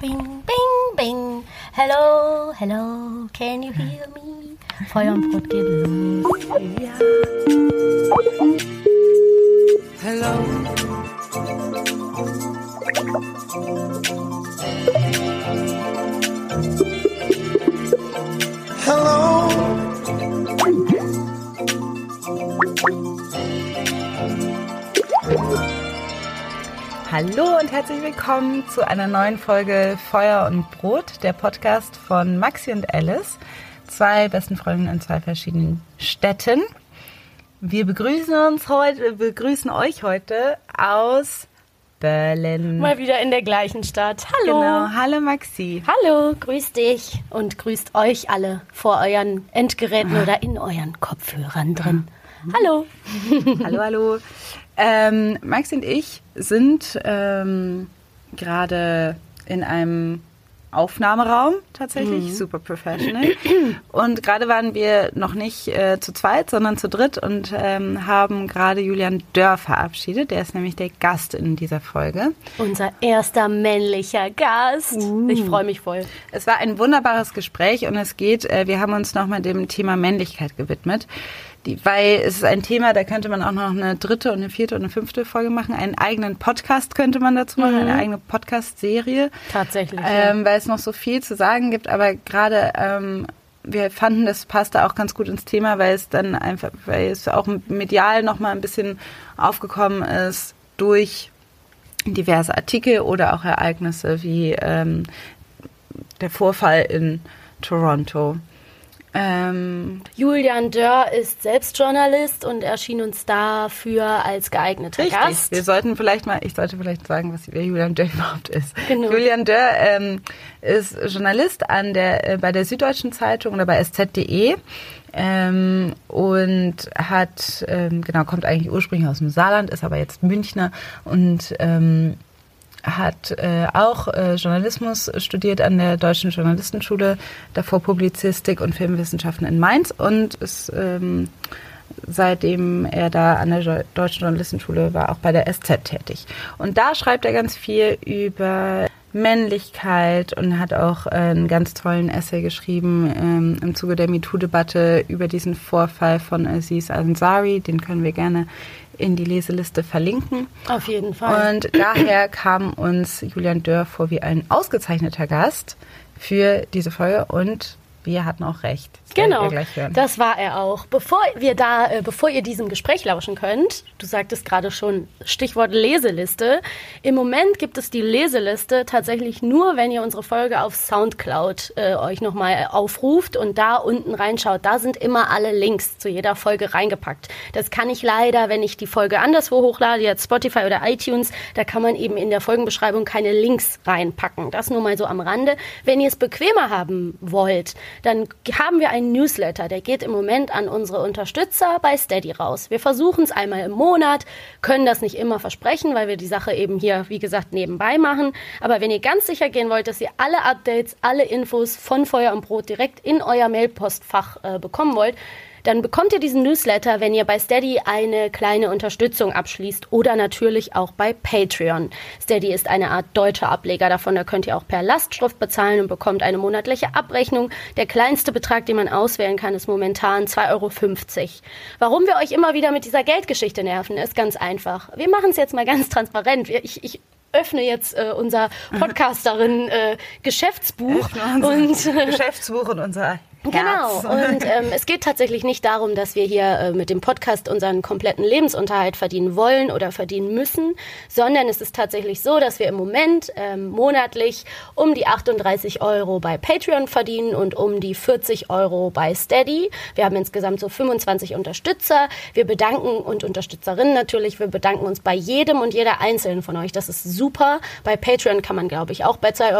Bing, bing, bing. Hello, hello, can you hear me? Feuer und Brot geht los. Hello. Hallo und herzlich willkommen zu einer neuen Folge Feuer und Brot, der Podcast von Maxi und Alice, zwei besten Freundinnen in zwei verschiedenen Städten. Wir begrüßen uns heute, begrüßen euch heute aus Berlin. Mal wieder in der gleichen Stadt. Hallo. Genau. Hallo Maxi. Hallo, grüß dich und grüßt euch alle vor euren Endgeräten oder in euren Kopfhörern drin. Hallo. hallo, hallo. Ähm, Maxi und ich sind ähm, gerade in einem Aufnahmeraum tatsächlich, Mhm. super professional. Und gerade waren wir noch nicht äh, zu zweit, sondern zu dritt und ähm, haben gerade Julian Dörr verabschiedet. Der ist nämlich der Gast in dieser Folge. Unser erster männlicher Gast. Ich freue mich voll. Es war ein wunderbares Gespräch und es geht, äh, wir haben uns nochmal dem Thema Männlichkeit gewidmet. Die, weil es ist ein Thema, da könnte man auch noch eine dritte und eine vierte und eine fünfte Folge machen. Einen eigenen Podcast könnte man dazu machen, eine eigene Podcast-Serie. Tatsächlich. ja. Ähm, weil es noch so viel zu sagen gibt, aber gerade ähm, wir fanden, das passte auch ganz gut ins Thema, weil es dann einfach, weil es auch medial nochmal ein bisschen aufgekommen ist durch diverse Artikel oder auch Ereignisse wie ähm, der Vorfall in Toronto. Ähm, Julian Dörr ist selbst Journalist und erschien uns dafür als geeigneter Richtig. Gast. Wir sollten vielleicht mal, ich sollte vielleicht sagen, was wer Julian Dörr überhaupt ist. Genau. Julian Dörr ähm, ist Journalist an der, äh, bei der Süddeutschen Zeitung oder bei sz.de ähm, und hat, ähm, genau, kommt eigentlich ursprünglich aus dem Saarland, ist aber jetzt Münchner und ähm, hat äh, auch äh, Journalismus studiert an der Deutschen Journalistenschule, davor Publizistik und Filmwissenschaften in Mainz und ist ähm, seitdem er da an der Deutschen Journalistenschule war, auch bei der SZ tätig. Und da schreibt er ganz viel über Männlichkeit und hat auch äh, einen ganz tollen Essay geschrieben ähm, im Zuge der MeToo-Debatte über diesen Vorfall von Aziz Ansari. Den können wir gerne in die Leseliste verlinken. Auf jeden Fall. Und daher kam uns Julian Dörr vor wie ein ausgezeichneter Gast für diese Folge und wir hatten auch recht. Das Genau, das war er auch. Bevor wir da, äh, bevor ihr diesem Gespräch lauschen könnt, du sagtest gerade schon Stichwort Leseliste. Im Moment gibt es die Leseliste tatsächlich nur, wenn ihr unsere Folge auf Soundcloud äh, euch nochmal aufruft und da unten reinschaut. Da sind immer alle Links zu jeder Folge reingepackt. Das kann ich leider, wenn ich die Folge anderswo hochlade, jetzt Spotify oder iTunes, da kann man eben in der Folgenbeschreibung keine Links reinpacken. Das nur mal so am Rande. Wenn ihr es bequemer haben wollt, dann haben wir einen Newsletter, der geht im Moment an unsere Unterstützer bei Steady raus. Wir versuchen es einmal im Monat, können das nicht immer versprechen, weil wir die Sache eben hier, wie gesagt, nebenbei machen. Aber wenn ihr ganz sicher gehen wollt, dass ihr alle Updates, alle Infos von Feuer und Brot direkt in euer Mailpostfach äh, bekommen wollt, dann bekommt ihr diesen Newsletter, wenn ihr bei Steady eine kleine Unterstützung abschließt oder natürlich auch bei Patreon. Steady ist eine Art deutscher Ableger davon, da könnt ihr auch per Lastschrift bezahlen und bekommt eine monatliche Abrechnung. Der kleinste Betrag, den man auswählen kann, ist momentan 2,50 Euro. Warum wir euch immer wieder mit dieser Geldgeschichte nerven, ist ganz einfach. Wir machen es jetzt mal ganz transparent. Ich, ich öffne jetzt äh, unser Podcasterin äh, Geschäftsbuch und äh, Geschäftsbuch und unser Genau. Und ähm, es geht tatsächlich nicht darum, dass wir hier äh, mit dem Podcast unseren kompletten Lebensunterhalt verdienen wollen oder verdienen müssen, sondern es ist tatsächlich so, dass wir im Moment ähm, monatlich um die 38 Euro bei Patreon verdienen und um die 40 Euro bei Steady. Wir haben insgesamt so 25 Unterstützer. Wir bedanken und Unterstützerinnen natürlich. Wir bedanken uns bei jedem und jeder einzelnen von euch. Das ist super. Bei Patreon kann man, glaube ich, auch bei 2,50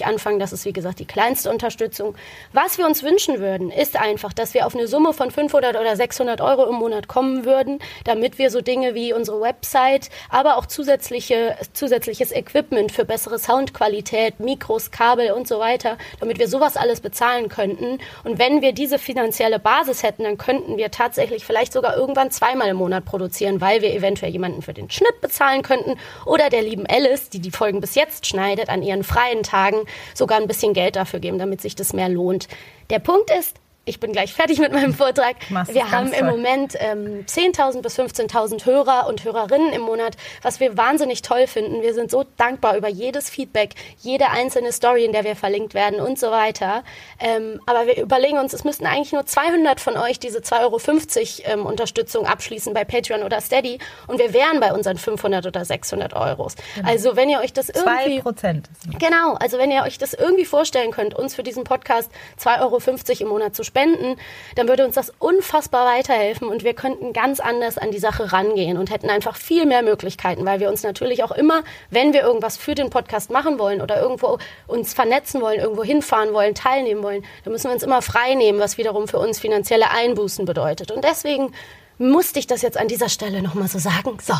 Euro anfangen. Das ist, wie gesagt, die kleinste Unterstützung. Was wir uns wünschen, wünschen würden, ist einfach, dass wir auf eine Summe von 500 oder 600 Euro im Monat kommen würden, damit wir so Dinge wie unsere Website, aber auch zusätzliche, zusätzliches Equipment für bessere Soundqualität, Mikros, Kabel und so weiter, damit wir sowas alles bezahlen könnten. Und wenn wir diese finanzielle Basis hätten, dann könnten wir tatsächlich vielleicht sogar irgendwann zweimal im Monat produzieren, weil wir eventuell jemanden für den Schnitt bezahlen könnten oder der lieben Alice, die die Folgen bis jetzt schneidet, an ihren freien Tagen sogar ein bisschen Geld dafür geben, damit sich das mehr lohnt. Der Punkt ist, ich bin gleich fertig mit meinem Vortrag. Wir haben im. Moment ähm, 10.000 bis 15.000 Hörer und Hörerinnen im Monat, was wir wahnsinnig toll finden. Wir sind so dankbar über jedes Feedback, jede einzelne Story, in der wir verlinkt werden und so weiter. Ähm, aber wir überlegen uns, es müssten eigentlich nur 200 von euch diese 2,50 Euro ähm, Unterstützung abschließen bei Patreon oder Steady und wir wären bei unseren 500 oder 600 Euros. Also wenn ihr euch das Genau. Irgendwie... Prozent. Genau, also wenn ihr euch das irgendwie vorstellen könnt, uns für diesen Podcast 2,50 Euro im Monat zu spenden, dann würde uns das unfassbar weiterhelfen und wir könnten ganz anders an die Sache rangehen und hätten einfach viel mehr Möglichkeiten, weil wir uns natürlich auch immer, wenn wir irgendwas für den Podcast machen wollen oder irgendwo uns vernetzen wollen, irgendwo hinfahren wollen, teilnehmen wollen, dann müssen wir uns immer frei nehmen, was wiederum für uns finanzielle Einbußen bedeutet. Und deswegen musste ich das jetzt an dieser Stelle nochmal so sagen. So,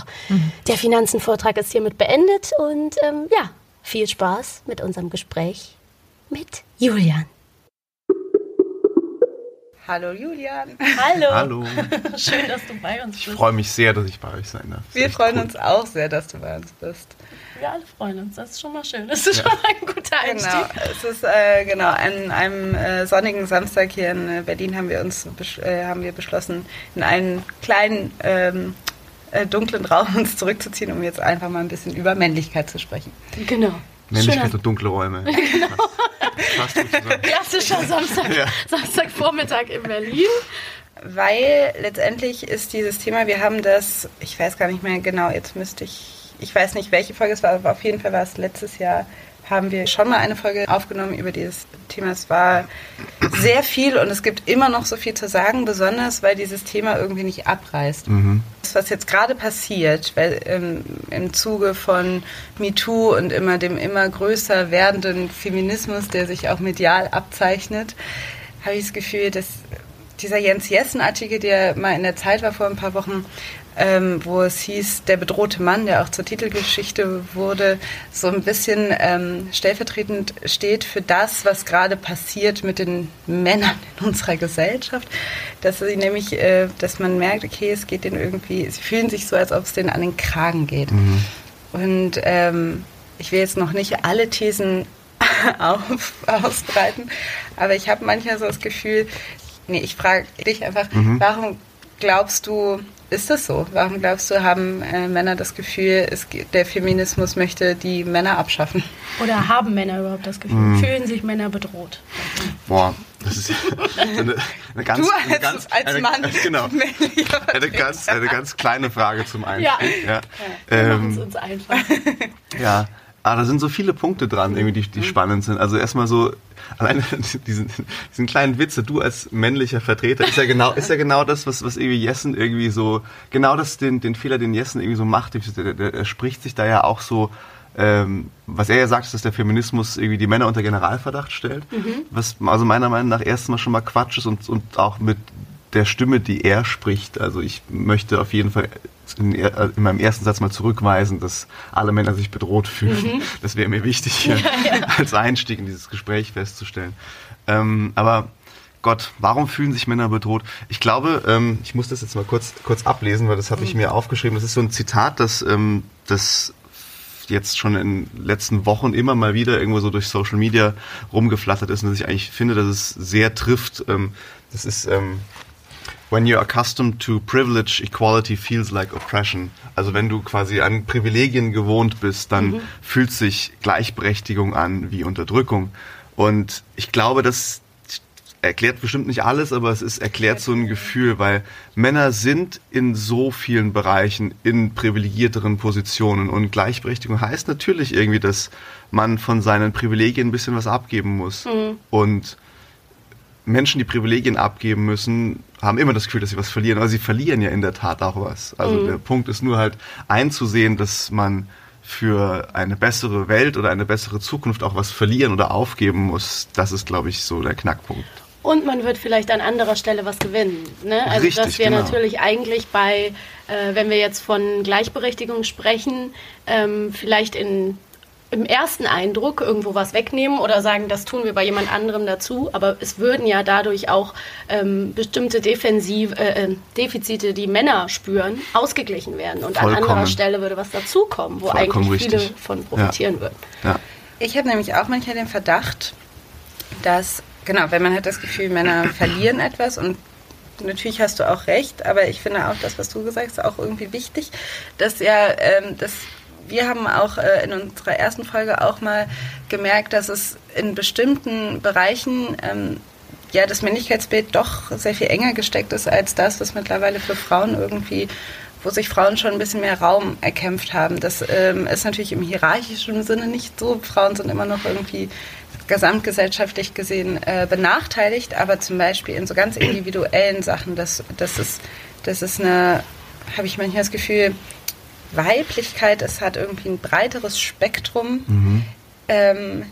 der Finanzenvortrag ist hiermit beendet und ähm, ja, viel Spaß mit unserem Gespräch mit Julian. Hallo Julian. Hallo. Hallo. Schön, dass du bei uns Ich bist. freue mich sehr, dass ich bei euch sein darf. Wir freuen cool. uns auch sehr, dass du bei uns bist. Wir alle freuen uns. Das ist schon mal schön. Das ist schon mal ein guter Genau, Einstieg. es ist äh, genau an einem äh, sonnigen Samstag hier in äh, Berlin haben wir uns äh, haben wir beschlossen, in einen kleinen ähm, äh, dunklen Raum uns zurückzuziehen, um jetzt einfach mal ein bisschen über Männlichkeit zu sprechen. Genau. Männlichkeit und dunkle Räume. Genau. Zusammen. klassischer Samstag, Ja. Samstagvormittag in Berlin. Weil letztendlich ist dieses Thema, wir haben das, ich weiß gar nicht mehr genau, jetzt müsste ich, ich weiß nicht, welche Folge es war, aber auf jeden Fall war es letztes Jahr, haben wir schon mal eine Folge aufgenommen über dieses Thema. Es war sehr viel und es gibt immer noch so viel zu sagen, besonders weil dieses Thema irgendwie nicht abreißt. Das, was jetzt gerade passiert, weil ähm, im Zuge von MeToo und immer dem immer größer werdenden Feminismus, der sich auch medial abzeichnet, habe ich das Gefühl, dass dieser Jens Jessen-Artikel, der mal in der Zeit war vor ein paar Wochen, ähm, wo es hieß, der bedrohte Mann, der auch zur Titelgeschichte wurde, so ein bisschen ähm, stellvertretend steht für das, was gerade passiert mit den Männern in unserer Gesellschaft. Dass sie nämlich, äh, dass man merkt, okay, es geht denen irgendwie, sie fühlen sich so, als ob es denen an den Kragen geht. Und ähm, ich will jetzt noch nicht alle Thesen auf, ausbreiten, aber ich habe manchmal so das Gefühl, nee, ich frage dich einfach, warum glaubst du, ist das so? Warum glaubst du, haben äh, Männer das Gefühl, es, der Feminismus möchte die Männer abschaffen? Oder haben Männer überhaupt das Gefühl? Fühlen sich Männer bedroht? Boah, das ist eine, eine ganz, Du eine als, ganz, als eine, Mann, Genau. männlicher Eine ganz, eine ganz kleine Frage zum Einstieg. Ja. Ja. Wir machen es Ähm, uns einfach. ja. Aber da sind so viele Punkte dran, irgendwie, die, die spannend sind. Also erstmal so, alleine diesen, diesen kleinen Witze, du als männlicher Vertreter, ist ja genau, ist ja genau das, was, was irgendwie Jessen irgendwie so, genau das, den, den Fehler, den Jessen irgendwie so macht. Der, der, der spricht sich da ja auch so, ähm, was er ja sagt, ist, dass der Feminismus irgendwie die Männer unter Generalverdacht stellt. Was also meiner Meinung nach erstmal schon mal Quatsch ist und, und auch mit der Stimme, die er spricht. Also ich möchte auf jeden Fall in, in meinem ersten Satz mal zurückweisen, dass alle Männer sich bedroht fühlen. Das wäre mir wichtig, hier als Einstieg in dieses Gespräch festzustellen. Ähm, aber Gott, warum fühlen sich Männer bedroht? Ich glaube, ähm, ich muss das jetzt mal kurz, kurz ablesen, weil das habe ich mir aufgeschrieben. Das ist so ein Zitat, das, ähm, das jetzt schon in den letzten Wochen immer mal wieder irgendwo so durch Social Media rumgeflattert ist und das ich eigentlich finde, dass es sehr trifft. Ähm, das ist ähm, When you're accustomed to privilege, equality feels like oppression. Also wenn du quasi an Privilegien gewohnt bist, dann fühlt sich Gleichberechtigung an wie Unterdrückung. Und ich glaube, das erklärt bestimmt nicht alles, aber es ist erklärt so ein Gefühl, weil Männer sind in so vielen Bereichen in privilegierteren Positionen und Gleichberechtigung heißt natürlich irgendwie, dass man von seinen Privilegien ein bisschen was abgeben muss. Und Menschen, die Privilegien abgeben müssen, haben immer das Gefühl, dass sie was verlieren. Aber sie verlieren ja in der Tat auch was. Also der Punkt ist nur halt einzusehen, dass man für eine bessere Welt oder eine bessere Zukunft auch was verlieren oder aufgeben muss. Das ist, glaube ich, so der Knackpunkt. Und man wird vielleicht an anderer Stelle was gewinnen. Ne? Also Richtig, dass wir genau. natürlich eigentlich bei, äh, wenn wir jetzt von Gleichberechtigung sprechen, ähm, vielleicht in, im ersten Eindruck irgendwo was wegnehmen oder sagen, das tun wir bei jemand anderem dazu. Aber es würden ja dadurch auch ähm, bestimmte Defensiv, äh, äh, Defizite, die Männer spüren, ausgeglichen werden. Und an Vollkommen. anderer Stelle würde was dazukommen, wo Vollkommen eigentlich viele richtig. von profitieren würden. Ja. Ich habe nämlich auch manchmal den Verdacht, dass, genau, wenn man hat das Gefühl, Männer verlieren etwas und natürlich hast du auch recht, aber ich finde auch das, was du gesagt hast, auch irgendwie wichtig, dass ja, ähm, dass wir haben auch äh, in unserer ersten Folge auch mal gemerkt, dass es in bestimmten Bereichen ähm, ja das Männlichkeitsbild doch sehr viel enger gesteckt ist als das, was mittlerweile für Frauen irgendwie wo sich Frauen schon ein bisschen mehr Raum erkämpft haben. Das ähm, ist natürlich im hierarchischen Sinne nicht so. Frauen sind immer noch irgendwie gesamtgesellschaftlich gesehen äh, benachteiligt, aber zum Beispiel in so ganz individuellen Sachen, das, das, ist, das ist eine, habe ich manchmal das Gefühl, Weiblichkeit, es hat irgendwie ein breiteres Spektrum Mhm. ähm,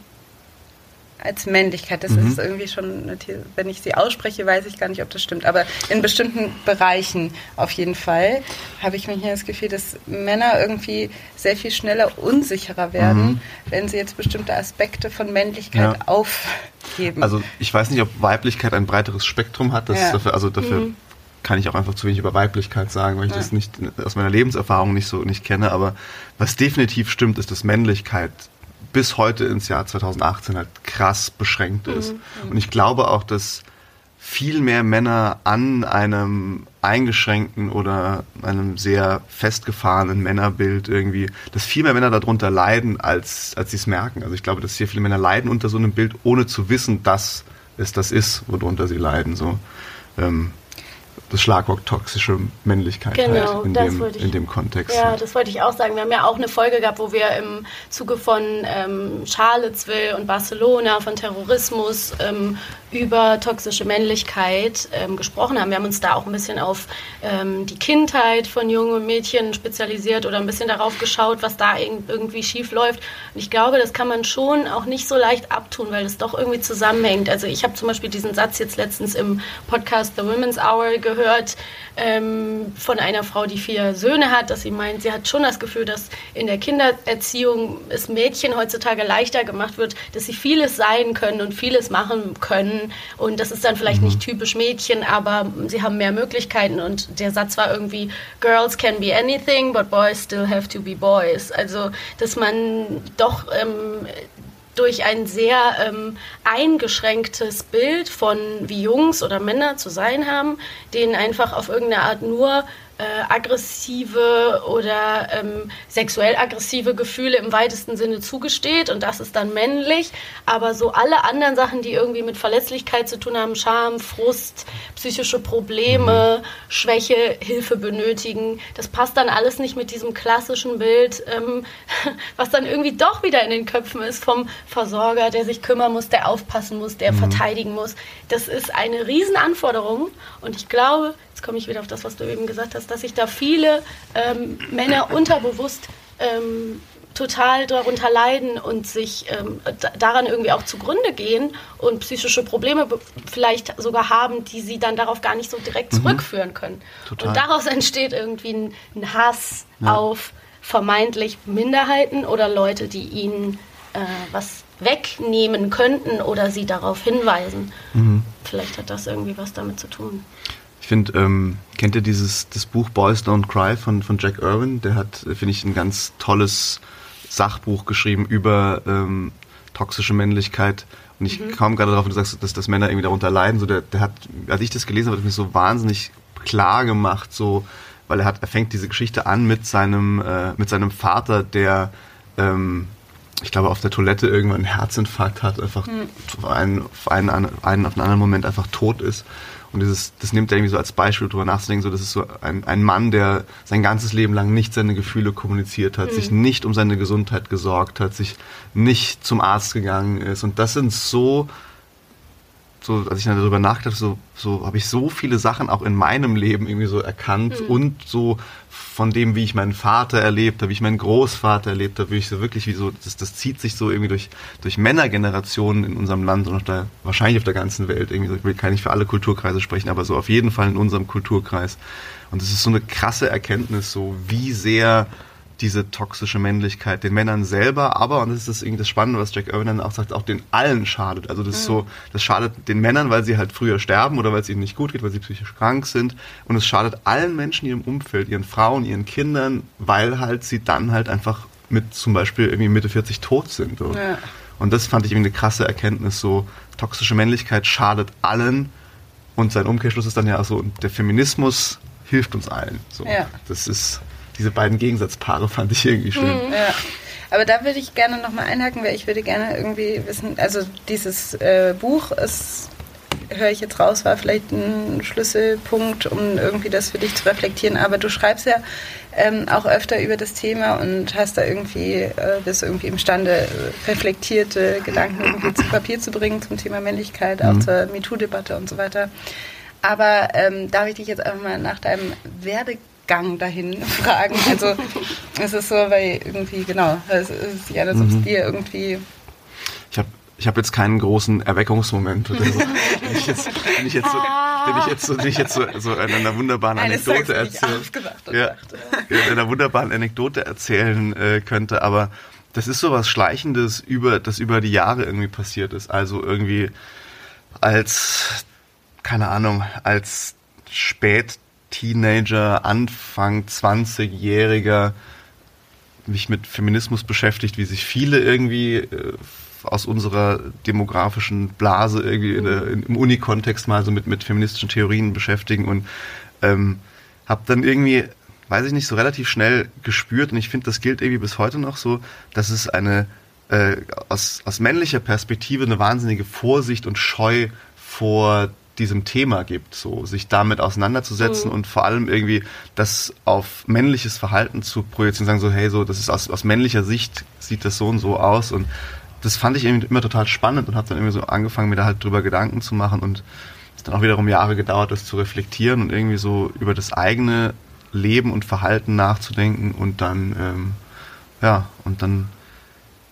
als Männlichkeit. Das Mhm. ist irgendwie schon, wenn ich sie ausspreche, weiß ich gar nicht, ob das stimmt. Aber in bestimmten Bereichen auf jeden Fall habe ich manchmal das Gefühl, dass Männer irgendwie sehr viel schneller unsicherer werden, Mhm. wenn sie jetzt bestimmte Aspekte von Männlichkeit Ja. aufgeben. Also ich weiß nicht, ob Weiblichkeit ein breiteres Spektrum hat. Das Ja. ist dafür, also dafür kann ich auch einfach zu wenig über Weiblichkeit sagen, weil ich Ja. das nicht aus meiner Lebenserfahrung nicht so nicht kenne. Aber was definitiv stimmt, ist, dass Männlichkeit bis heute ins Jahr 2018 halt krass beschränkt ist. Und ich glaube auch, dass viel mehr Männer an einem eingeschränkten oder einem sehr festgefahrenen Männerbild irgendwie, dass viel mehr Männer darunter leiden, als, als sie es merken. Also ich glaube, dass sehr viele Männer leiden unter so einem Bild, ohne zu wissen, dass es das ist, worunter sie leiden. So. Ähm, das Schlagwort toxische Männlichkeit Genau, halt in, das dem, wollte ich- in dem Kontext. Ja, halt. das wollte ich auch sagen. Wir haben ja auch eine Folge gehabt, wo wir im Zuge von ähm, Charlottesville und Barcelona, von Terrorismus ähm, über toxische Männlichkeit ähm, gesprochen haben. Wir haben uns da auch ein bisschen auf ähm, die Kindheit von jungen Mädchen spezialisiert oder ein bisschen darauf geschaut, was da irg- irgendwie schief läuft. Und ich glaube, das kann man schon auch nicht so leicht abtun, weil es doch irgendwie zusammenhängt. Also ich habe zum Beispiel diesen Satz jetzt letztens im Podcast The Women's Hour gehört ähm, von einer Frau, die vier Söhne hat, dass sie meint, sie hat schon das Gefühl, dass in der Kindererziehung es Mädchen heutzutage leichter gemacht wird, dass sie vieles sein können und vieles machen können. Und das ist dann vielleicht nicht typisch Mädchen, aber sie haben mehr Möglichkeiten. Und der Satz war irgendwie, Girls can be anything, but boys still have to be boys. Also, dass man doch ähm, durch ein sehr ähm, eingeschränktes Bild von wie Jungs oder Männer zu sein haben, denen einfach auf irgendeine Art nur äh, aggressive oder ähm, sexuell aggressive Gefühle im weitesten Sinne zugesteht. Und das ist dann männlich, aber so alle anderen Sachen, die irgendwie mit Verletzlichkeit zu tun haben, Scham, Frust, psychische Probleme, Schwäche, Hilfe benötigen, das passt dann alles nicht mit diesem klassischen Bild, ähm, was dann irgendwie doch wieder in den Köpfen ist vom Versorger, der sich kümmern muss, der aufpassen muss, der verteidigen muss. Das ist eine Riesenanforderung. Und ich glaube, jetzt komme ich wieder auf das, was du eben gesagt hast, dass sich da viele ähm, Männer unterbewusst ähm, total darunter leiden und sich ähm, da- daran irgendwie auch zugrunde gehen und psychische Probleme vielleicht sogar haben, die sie dann darauf gar nicht so direkt zurückführen können. Total. Und daraus entsteht irgendwie ein, ein Hass auf vermeintlich Minderheiten oder Leute, die ihnen äh, was wegnehmen könnten oder sie darauf hinweisen. Vielleicht hat das irgendwie was damit zu tun. Ich finde, ähm, kennt ihr dieses das Buch Boys Don't Cry von, von Jack Irwin? Der hat, äh, finde ich, ein ganz tolles Sachbuch geschrieben über ähm, toxische Männlichkeit. Und ich kam gerade darauf, wenn du sagst, dass, dass Männer irgendwie darunter leiden. So der, der hat, als ich das gelesen habe, hat mich so wahnsinnig klar gemacht, so, weil er hat, er fängt diese Geschichte an mit seinem, äh, mit seinem Vater, der ähm, ich glaube, auf der Toilette irgendwann einen Herzinfarkt hat, einfach einen, auf einen, einen auf einen anderen Moment einfach tot ist. Und dieses, das nimmt er irgendwie so als Beispiel, drüber nachzudenken, so, das ist so ein, ein Mann, der sein ganzes Leben lang nicht seine Gefühle kommuniziert hat, sich nicht um seine Gesundheit gesorgt hat, sich nicht zum Arzt gegangen ist. Und das sind so, so, als ich dann darüber nachdachte, so, so habe ich so viele Sachen auch in meinem Leben irgendwie so erkannt und so von dem, wie ich meinen Vater erlebt habe, wie ich meinen Großvater erlebt habe, wie ich so wirklich, wie so, das, das zieht sich so irgendwie durch, durch Männergenerationen in unserem Land und auf der, wahrscheinlich auf der ganzen Welt. Irgendwie, ich will kann nicht für alle Kulturkreise sprechen, aber so auf jeden Fall in unserem Kulturkreis. Und es ist so eine krasse Erkenntnis, so wie sehr diese toxische Männlichkeit den Männern selber, aber, und das ist das, irgendwie das Spannende, was Jack Irwin dann auch sagt, auch den allen schadet. Also das ist so, das schadet den Männern, weil sie halt früher sterben oder weil es ihnen nicht gut geht, weil sie psychisch krank sind. Und es schadet allen Menschen in ihrem Umfeld, ihren Frauen, ihren Kindern, weil halt sie dann halt einfach mit zum Beispiel irgendwie Mitte 40 tot sind. So. Ja. Und das fand ich irgendwie eine krasse Erkenntnis, so toxische Männlichkeit schadet allen und sein Umkehrschluss ist dann ja so, und der Feminismus hilft uns allen. So. Ja. Das ist, diese beiden Gegensatzpaare fand ich irgendwie schön. Ja. Aber da würde ich gerne nochmal einhaken, weil ich würde gerne irgendwie wissen, also dieses äh, Buch ist, höre ich jetzt raus, war vielleicht ein Schlüsselpunkt, um irgendwie das für dich zu reflektieren. Aber du schreibst ja ähm, auch öfter über das Thema und hast da irgendwie, äh, bist irgendwie imstande, äh, reflektierte Gedanken irgendwie zu Papier zu bringen zum Thema Männlichkeit, auch zur MeToo-Debatte und so weiter. Aber ähm, darf ich dich jetzt einfach mal nach deinem Werdegang dahin fragen? Also es ist so, weil irgendwie, genau, es ist ja, als ob es dir irgendwie... Ich habe ich hab jetzt keinen großen Erweckungsmoment oder so. wenn ich jetzt, wenn ich jetzt so, wenn ich jetzt so, wenn ich jetzt so, so in einer wunderbaren Eines Anekdote Tages bin ich erzähle. aufgewacht und Ja, in einer wunderbaren Anekdote erzählen äh, könnte, aber das ist so was Schleichendes, über, das über die Jahre irgendwie passiert ist. Also irgendwie als, keine Ahnung, als Spät-Teenager, Anfang 20-Jähriger mich mit Feminismus beschäftigt, wie sich viele irgendwie äh, aus unserer demografischen Blase irgendwie in der, in, im Uni-Kontext mal so mit, mit feministischen Theorien beschäftigen und ähm, habe dann irgendwie, weiß ich nicht, so relativ schnell gespürt und ich finde, das gilt irgendwie bis heute noch so, dass es eine äh, aus, aus männlicher Perspektive eine wahnsinnige Vorsicht und Scheu vor diesem Thema gibt, so sich damit auseinanderzusetzen und vor allem irgendwie das auf männliches Verhalten zu projizieren, sagen so, hey, so, das ist aus, aus männlicher Sicht sieht das so und so aus. Und das fand ich irgendwie immer total spannend und habe dann irgendwie so angefangen, mir da halt drüber Gedanken zu machen und es hat dann auch wiederum Jahre gedauert, das zu reflektieren und irgendwie so über das eigene Leben und Verhalten nachzudenken und dann, ähm, ja, und dann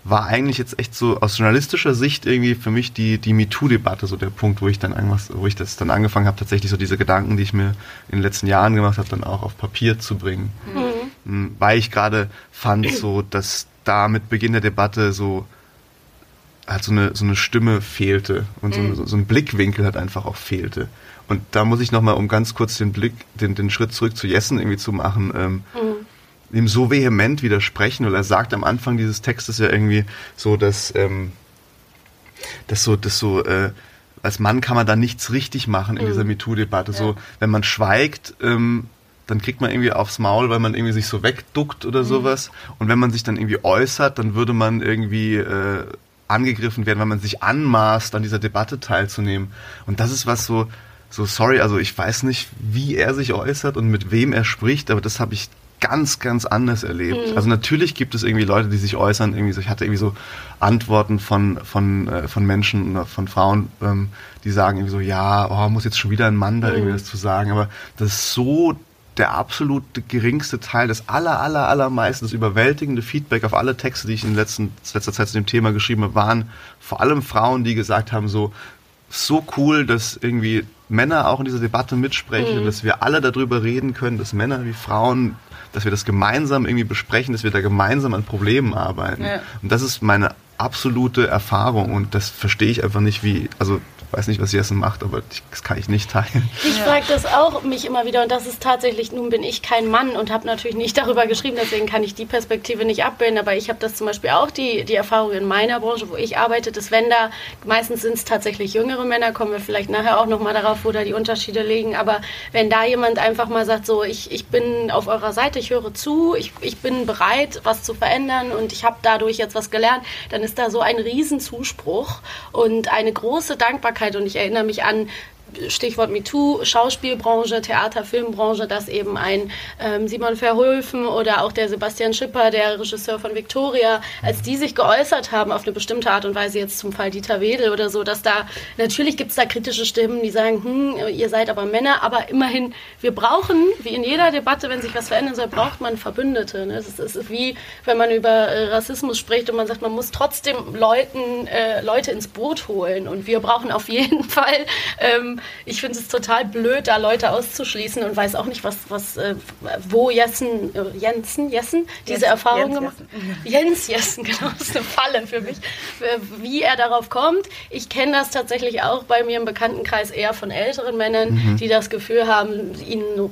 war eigentlich jetzt echt so aus journalistischer Sicht irgendwie für mich die, die MeToo-Debatte so der Punkt, wo ich dann irgendwas, wo ich das dann angefangen habe, tatsächlich so diese Gedanken, die ich mir in den letzten Jahren gemacht habe, dann auch auf Papier zu bringen. Mhm. Weil ich gerade fand, so, dass da mit Beginn der Debatte so halt so eine, so eine Stimme fehlte und so, so, so ein Blickwinkel halt einfach auch fehlte. Und da muss ich nochmal, um ganz kurz den Blick, den, den Schritt zurück zu Jessen irgendwie zu machen, ähm, ihm so vehement widersprechen, weil er sagt am Anfang dieses Textes ja irgendwie so, dass, ähm, dass so, dass so, äh, als Mann kann man da nichts richtig machen in dieser MeToo-Debatte. So, wenn man schweigt, ähm, dann kriegt man irgendwie aufs Maul, weil man irgendwie sich so wegduckt oder sowas. Und wenn man sich dann irgendwie äußert, dann würde man irgendwie äh, angegriffen werden, weil man sich anmaßt, an dieser Debatte teilzunehmen. Und das ist was so, so sorry, also ich weiß nicht, wie er sich äußert und mit wem er spricht, aber das habe ich ganz, ganz anders erlebt. Also natürlich gibt es irgendwie Leute, die sich äußern, irgendwie so, ich hatte irgendwie so Antworten von, von, äh, von Menschen oder von Frauen, ähm, die sagen irgendwie so, ja, oh, muss jetzt schon wieder ein Mann da irgendwie was zu sagen, aber das ist so der absolut geringste Teil, das aller, aller, allermeiste, das überwältigende Feedback auf alle Texte, die ich in letzten, letzter Zeit zu dem Thema geschrieben habe, waren vor allem Frauen, die gesagt haben, so, so cool, dass irgendwie Männer auch in dieser Debatte mitsprechen und dass wir alle darüber reden können, dass Männer wie Frauen, dass wir das gemeinsam irgendwie besprechen, dass wir da gemeinsam an Problemen arbeiten. Ja. Und das ist meine absolute Erfahrung und das verstehe ich einfach nicht, wie, also weiß nicht, was Jessen macht, aber ich, das kann ich nicht teilen. Ich frage das auch mich immer wieder und das ist tatsächlich, nun bin ich kein Mann und habe natürlich nicht darüber geschrieben, deswegen kann ich die Perspektive nicht abbilden, aber ich habe das zum Beispiel auch die, die Erfahrung in meiner Branche, wo ich arbeite, dass wenn da, meistens sind es tatsächlich jüngere Männer, kommen wir vielleicht nachher auch nochmal darauf, wo da die Unterschiede liegen, aber wenn da jemand einfach mal sagt, so ich, ich bin auf eurer Seite, ich höre zu, ich, ich bin bereit, was zu verändern und ich habe dadurch jetzt was gelernt, dann ist da so ein Riesenzuspruch und eine große Dankbarkeit und ich erinnere mich an Stichwort MeToo, Schauspielbranche, Theater, Filmbranche, dass eben ein ähm, Simon Verhoeven oder auch der Sebastian Schipper, der Regisseur von Victoria, als die sich geäußert haben auf eine bestimmte Art und Weise jetzt zum Fall Dieter Wedel oder so, dass da natürlich gibt es da kritische Stimmen, die sagen, hm, ihr seid aber Männer, aber immerhin, wir brauchen, wie in jeder Debatte, wenn sich was verändern soll, braucht man Verbündete. Ne? Es ist, ist wie, wenn man über äh, Rassismus spricht und man sagt, man muss trotzdem Leuten, äh, Leute ins Boot holen und wir brauchen auf jeden Fall ähm, ich finde es total blöd, da Leute auszuschließen und weiß auch nicht, was, was, äh, wo Jessen, äh, Jensen, Jessen diese Jens- Erfahrung Jens gemacht Jens Jessen, genau, das ist eine Falle für mich, äh, wie er darauf kommt. Ich kenne das tatsächlich auch bei mir im Bekanntenkreis eher von älteren Männern, die das Gefühl haben, ihnen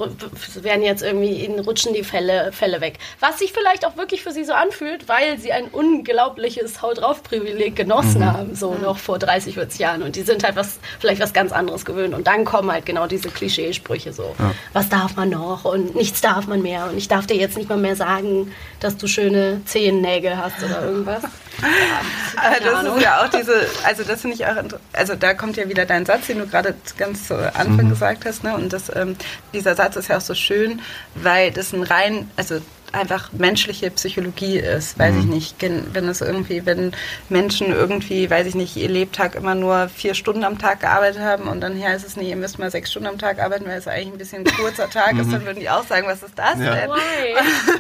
werden jetzt irgendwie, ihnen rutschen die Fälle, Fälle weg. Was sich vielleicht auch wirklich für sie so anfühlt, weil sie ein unglaubliches Haut drauf Privileg genossen haben, so noch vor 30, 40 Jahren. Und die sind halt was, vielleicht was ganz anderes gewöhnt. Und dann kommen halt genau diese Klischeesprüche so. Was darf man noch? Und nichts darf man mehr. Und ich darf dir jetzt nicht mal mehr sagen, dass du schöne Zehennägel hast oder irgendwas. Aber Keine das Ahnung. ist ja auch diese, also das finde ich auch, also da kommt ja wieder dein Satz, den du gerade ganz zu Anfang gesagt hast, ne? Und das, ähm, dieser Satz ist ja auch so schön, weil das ein rein, also einfach menschliche Psychologie ist, weiß ich nicht, wenn es irgendwie, wenn Menschen irgendwie, weiß ich nicht, ihr Lebtag immer nur vier Stunden am Tag gearbeitet haben und dann heißt es nicht, ihr müsst mal sechs Stunden am Tag arbeiten, weil es eigentlich ein bisschen ein kurzer Tag ist, dann würden die auch sagen, was ist das Ja. denn? Why?